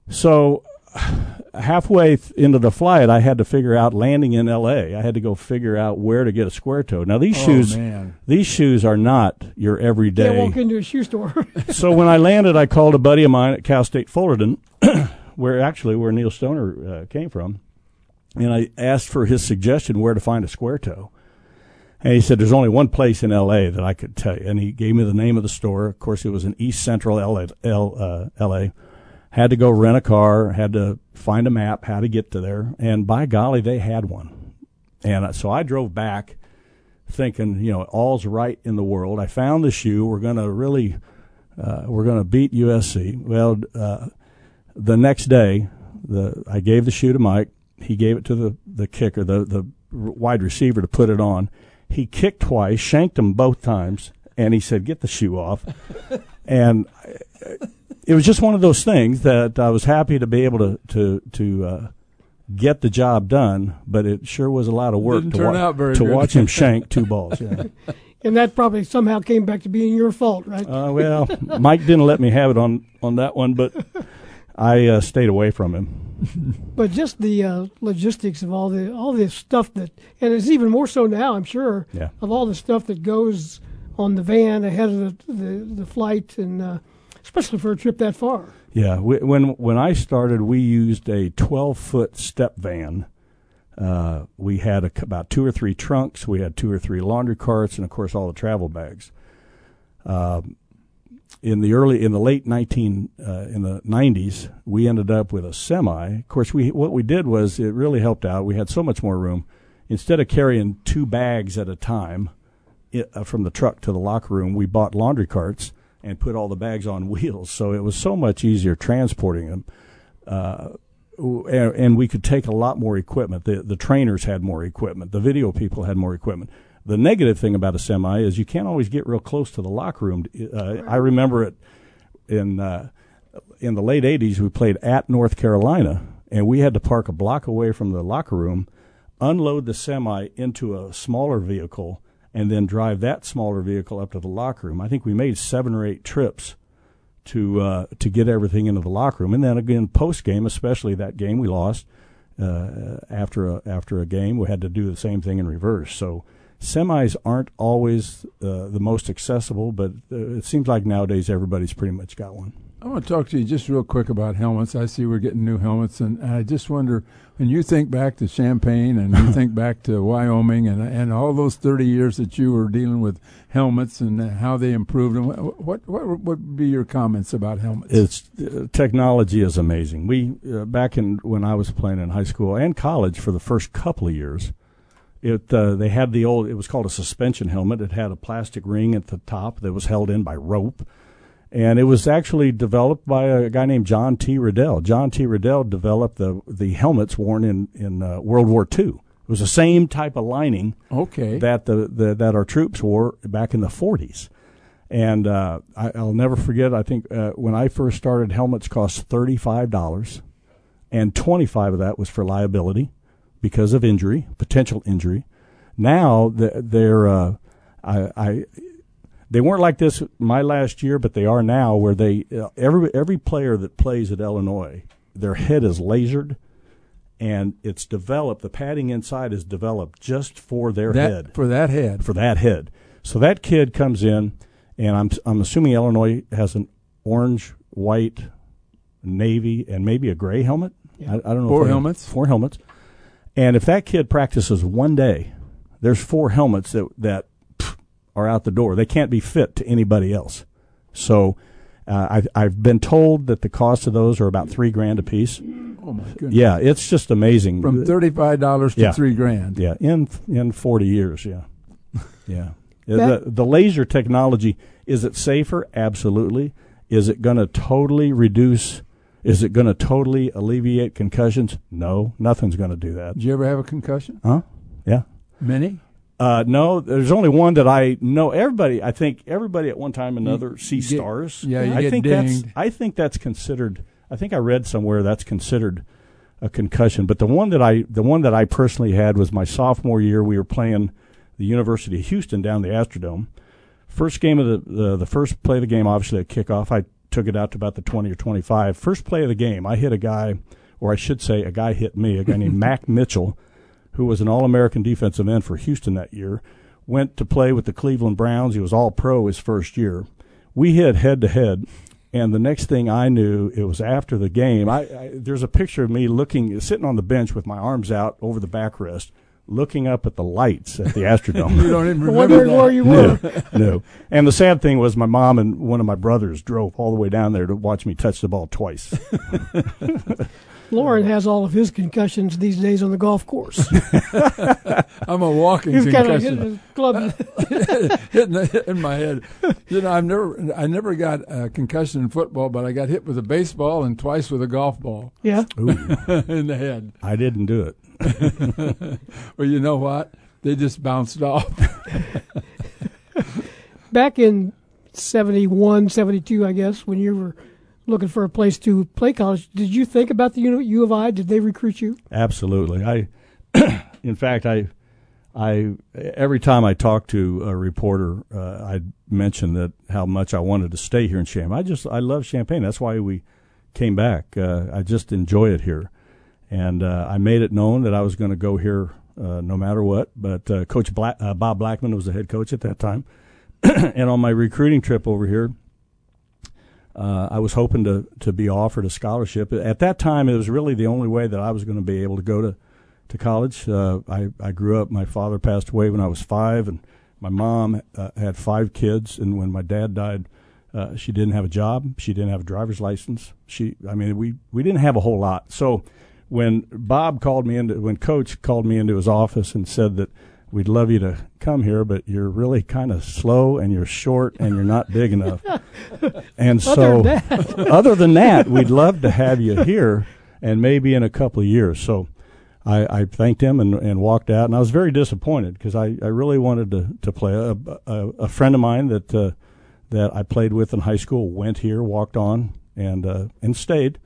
So halfway th- into the flight, I had to figure out landing in L.A. I had to go figure out where to get a square toe. Now these Oh, shoes, man. these shoes are not your everyday. Can't walk into a shoe store. so when I landed, I called a buddy of mine at Cal State Fullerton, where actually where Neil Stoner uh, came from, and I asked for his suggestion where to find a square toe. And he said, "There's only one place in L.A. that I could tell you." And he gave me the name of the store. Of course, it was in East Central L.A. L, uh, L.A. Had to go rent a car. Had to find a map how to get to there. And by golly, they had one. And uh, so I drove back, thinking, you know, all's right in the world. I found the shoe. We're going to really, uh, we're going to beat USC. Well, uh, the next day, the I gave the shoe to Mike. He gave it to the the kicker, the the wide receiver, to put it on. He kicked twice, shanked him both times, and he said, "Get the shoe off." and it was just one of those things that I was happy to be able to to to uh, get the job done, but it sure was a lot of work Didn't to, turn wa- out very to good. watch him shank two balls. Yeah. and that probably somehow came back to being your fault, right? Uh, well, Mike didn't let me have it on on that one, but I uh, stayed away from him. but just the uh, logistics of all the all this stuff that, and it's even more so now, I'm sure, Yeah. of all the stuff that goes on the van ahead of the the, the flight, and uh, especially for a trip that far. Yeah, we, when when I started, we used a 12 foot step van. Uh, we had a, about two or three trunks. We had two or three laundry carts, and of course all the travel bags. Um in the early, in the late 19, uh, in the 90s, we ended up with a semi. Of course, we what we did was it really helped out. We had so much more room. Instead of carrying two bags at a time it, uh, from the truck to the locker room, we bought laundry carts and put all the bags on wheels. So it was so much easier transporting them. Uh, and, and we could take a lot more equipment. The the trainers had more equipment. The video people had more equipment. The negative thing about a semi is you can't always get real close to the locker room. Uh, I remember it in uh, in the late '80s. We played at North Carolina, and we had to park a block away from the locker room, unload the semi into a smaller vehicle, and then drive that smaller vehicle up to the locker room. I think we made seven or eight trips to uh, to get everything into the locker room, and then again post game, especially that game we lost uh, after a, after a game, we had to do the same thing in reverse. So semis aren't always uh, the most accessible, but uh, it seems like nowadays everybody's pretty much got one. I want to talk to you just real quick about helmets. I see we're getting new helmets, and, I just wonder when you think back to Champaign and you think back to Wyoming and and all those thirty years that you were dealing with helmets and how they improved. And what what what would be your comments about helmets? It's uh, technology is amazing. We uh, back in when I was playing in high school and college for the first couple of years, it uh, they had the old. It was called a suspension helmet. It had a plastic ring at the top that was held in by rope, and it was actually developed by a guy named John T. Riddell. John T. Riddell developed the the helmets worn in in uh, World War II. It was the same type of lining okay. that the, the that our troops wore back in the 40s. And uh, I, I'll never forget. I think uh, when I first started, helmets cost thirty five dollars, and twenty five of that was for liability. Because of injury, potential injury. Now they're, uh, I, I, they weren't like this my last year, but they are now. Where they uh, every every player that plays at Illinois, their head is lasered, and it's developed. The padding inside is developed just for their that, head, for that head, for that head. So that kid comes in, and I'm I'm assuming Illinois has an orange, white, navy, and maybe a gray helmet. Yeah. I, I, don't know. Four helmets. Four helmets. And if that kid practices one day, there's four helmets that that pff, are out the door. They can't be fit to anybody else. So uh, I've I've been told that the cost of those are about three grand a piece. Oh my goodness! Yeah, it's just amazing. From thirty five dollars to yeah. three grand. Yeah, in in forty years. Yeah, yeah. the the laser technology is it safer? Absolutely. Is it going to totally reduce? Is it going to totally alleviate concussions? No, nothing's going to do that. Did you ever have a concussion? Huh? Yeah. Many? Uh, no, there's only one that I know. Everybody, I think everybody at one time or another sees get, stars. Yeah, you I get think dinged. that's. I think that's considered. I think I read somewhere that's considered a concussion. But the one that I, the one that I personally had was my sophomore year. We were playing the University of Houston down the Astrodome. First game of the the, the first play of the game, obviously at kickoff. I took it out to about the 20 or 25. First play of the game, I hit a guy, or I should say, a guy hit me, a guy named Mack Mitchell, who was an All American defensive end for Houston that year. Went to play with the Cleveland Browns. He was All Pro his first year. We hit head to head. And the next thing I knew, it was after the game. I, I, there's a picture of me looking, sitting on the bench with my arms out over the backrest, looking up at the lights at the Astrodome. you don't even remember Wondering that. where you were. no, no. And the sad thing was, my mom and one of my brothers drove all the way down there to watch me touch the ball twice. Loren has all of his concussions these days on the golf course. I'm a walking He's kind of hitting his club. hitting the, in my head. You know, I've never, I never got a concussion in football, but I got hit with a baseball and twice with a golf ball Yeah. in the head. I didn't do it. well, you know what? They just bounced off. Back in 71, 72, I guess, when you were looking for a place to play college, did you think about the U U of I? Did they recruit you? Absolutely. I, in fact, I, I every time I talked to a reporter, uh, I mention that how much I wanted to stay here in Champaign. I just I love Champaign. That's why we came back. Uh, I just enjoy it here, and uh, I made it known that I was going to go here uh, no matter what. But uh, Coach Black, uh, Bob Blackman was the head coach at that time, and on my recruiting trip over here. Uh, I was hoping to to be offered a scholarship. At that time, it was really the only way that I was going to be able to go to to college. Uh, I I grew up. My father passed away when I was five, and my mom uh, had five kids. And when my dad died, she didn't have a job. She didn't have a driver's license. She, I mean, we we didn't have a whole lot. So when Bob called me into, when Coach called me into his office and said that we'd love you to come here, but you're really kind of slow and you're short and you're not big enough. And so, Other than that. other than that, we'd love to have you here and maybe in a couple of years. So I, I thanked him and, and walked out, and I was very disappointed because I, I really wanted to, to play. A, a, a friend of mine that uh, that I played with in high school went here, walked on, and uh, and stayed.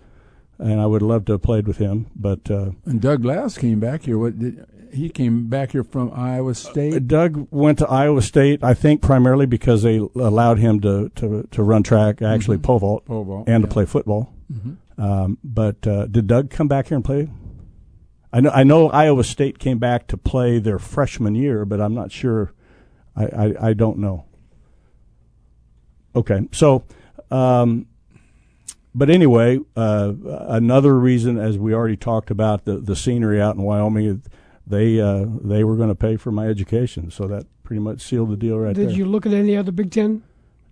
And I would love to have played with him, but uh, and Doug Glass came back here. What did, he came back here from Iowa State? Doug went to Iowa State, I think, primarily because they allowed him to, to, to run track, actually pole vault, Pole vault, and yeah. to play football. Mhm. Um, but uh, did Doug come back here and play? I know I know Iowa State came back to play their freshman year, but I'm not sure. I I, I don't know. Okay, so. Um, but anyway, uh, another reason, as we already talked about, the, the scenery out in Wyoming, they uh, they were going to pay for my education, so that pretty much sealed the deal right Did there. Did you look at any other Big Ten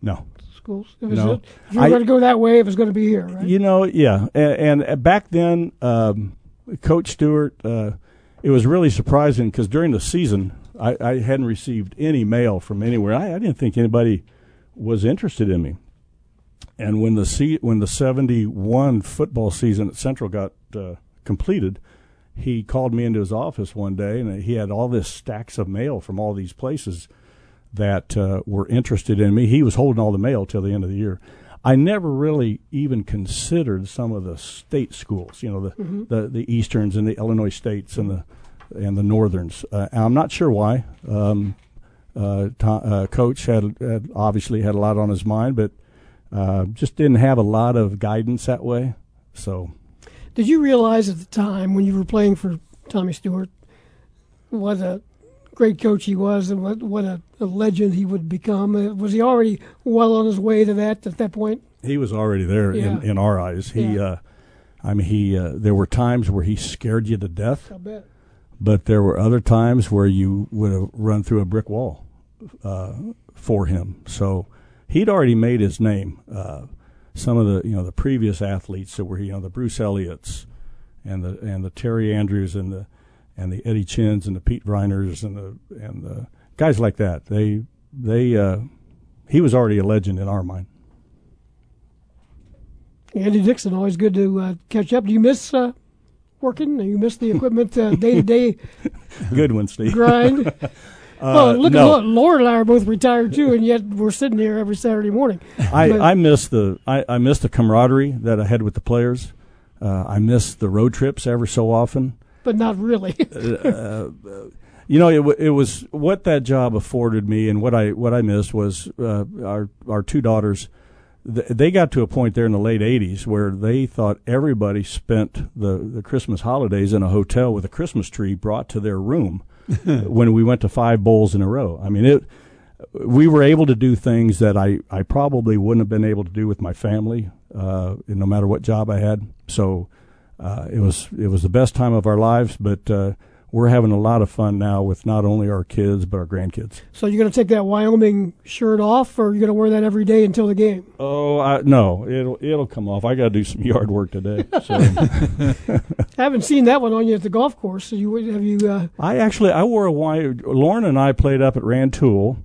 No, schools? If, No. a- if you were I- going to go that way, it was going to be here, right? You know, yeah, and, and back then, um, Coach Stewart, uh, it was really surprising because during the season, I, I hadn't received any mail from anywhere. I, I didn't think anybody was interested in me. And when the se- when the seventy one football season at Central got uh, completed, he called me into his office one day, and he had all this stacks of mail from all these places that uh, were interested in me. He was holding all the mail till the end of the year. I never really even considered some of the state schools, you know, the Mhm. the, the Easterns and the Illinois States and the and the Northerns. Uh, I'm not sure why. Um, uh, uh, coach had, had, obviously had a lot on his mind, but uh, just didn't have a lot of guidance that way. So, did you realize at the time when you were playing for Tommy Stewart what a great coach he was and what what a, a legend he would become? Uh, was he already well on his way to that at that point? He was already there Yeah. in, in our eyes. He, Yeah. uh, I mean, he. Uh, there were times where he scared you to death. I bet. but there were other times where you would have run through a brick wall uh, for him. So he'd already made his name. Uh, some of the you know the previous athletes that were you know the Bruce Elliott's and the and the Terry Andrews and the and the Eddie Chins and the Pete Reiners and the and the guys like that. They they uh, he was already a legend in our mind. Andy Dixon, always good to uh, catch up. Do you miss uh, working? Do you miss the equipment day to day Good one, Steve. grind? Uh, well, look no. at Laura and I are both retired too, and yet we're sitting here every Saturday morning. I, But- I miss the I, I miss the camaraderie that I had with the players. Uh, I miss the road trips ever so often. but not really. uh, you know, it, w- it was what that job afforded me, and what I what I missed was uh, our our two daughters. th- They got to a point there in the late '80s where they thought everybody spent the the Christmas holidays in a hotel with a Christmas tree brought to their room when we went to five bowls in a row. I mean, it. We were able to do things that I, I probably wouldn't have been able to do with my family, uh, no matter what job I had. So uh, it was it was the best time of our lives, but uh, we're having a lot of fun now with not only our kids but our grandkids. so you're going to take that Wyoming shirt off, or you're going to wear that every day until the game? Oh I, no, it'll it'll come off. I got to do some yard work today. So I haven't seen that one on you at the golf course. So you have you? Uh, I actually I wore a Hawaii. Loren and I played up at Rantoul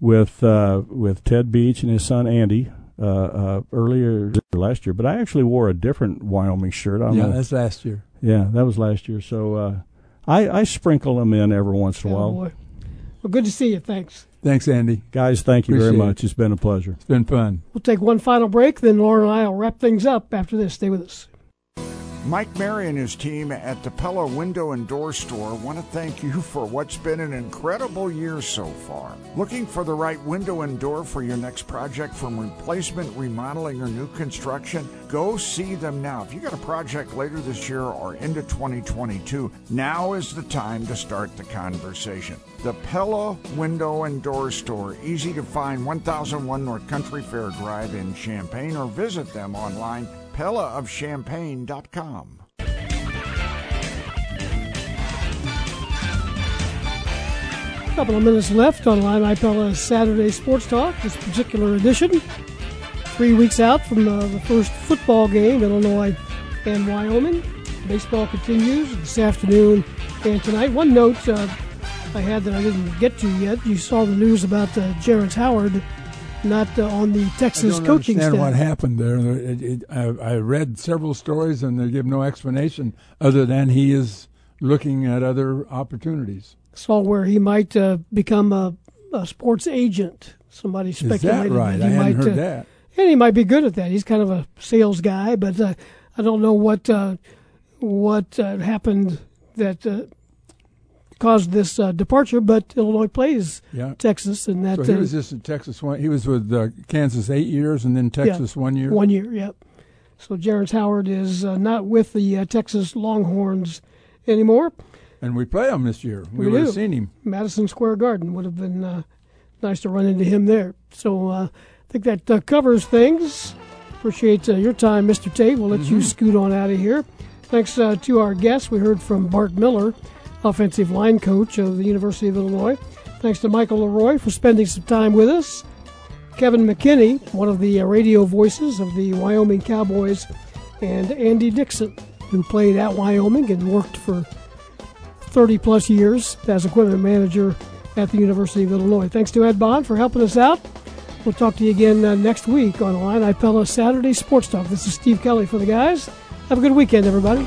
with uh, with Ted Beach and his son Andy uh, uh, earlier last year, but I actually wore a different Wyoming shirt. I don't Yeah, know. that's last year. Yeah, that was last year. So uh, I, I sprinkle them in every once in a oh while. boy. Well, good to see you. Thanks. Thanks, Andy. Guys, thank you very Appreciate much. It's been a pleasure. It's been fun. We'll take one final break, then Loren and I will wrap things up after this. Stay with us. Mike Mary and his team at the Pella Window and Door Store want to thank you for what's been an incredible year so far. Looking for the right window and door for your next project from replacement, remodeling, or new construction? Go see them now. If you got a project later this year or into 2022, now is the time to start the conversation. The Pella Window and Door Store, easy to find 1001 North Country Fair Drive in Champaign, or visit them online pellaofchampaign.com. A couple of minutes left on Illini Pella Saturday Sports Talk, this particular edition. Three weeks out from uh, the first football game, Illinois and Wyoming. Baseball continues this afternoon and tonight. One note uh, I had that I didn't get to yet. You saw the news about uh, Jerrance Howard not uh, on the Texas I don't coaching understand staff. what happened there. It, it, I, I read several stories, and they give no explanation other than he is looking at other opportunities. Saw where he might uh, become a, a sports agent. Somebody Is speculated that right? he I hadn't might. heard uh, that. And he might be good at that. He's kind of a sales guy, but uh, I don't know what uh, what uh, happened that uh, caused this uh, departure. But Illinois plays Yeah. Texas, and that So he uh, was just in Texas one. He was with uh, Kansas eight years, and then Texas yeah, one year. One year, yep. So Jerrance Howard is uh, not with the uh, Texas Longhorns anymore. And we play him this year. We, We would do. have seen him. Madison Square Garden would have been uh, nice to run into him there. So uh, I think that uh, covers things. Appreciate uh, your time, Mr. Tate. We'll let you Mhm. scoot on out of here. Thanks uh, to our guests. We heard from Bart Miller, offensive line coach of the University of Illinois. Thanks to Michael LeRoy for spending some time with us. Kevin McKinney, one of the uh, radio voices of the Wyoming Cowboys, and Andy Dixon, who played at Wyoming and worked for 30 plus years as equipment manager at the University of Illinois. Thanks to Ed Bond for helping us out. We'll talk to you again uh, next week on Illini Pella Saturday Sports Talk. This is Steve Kelly for the guys. Have a good weekend, everybody.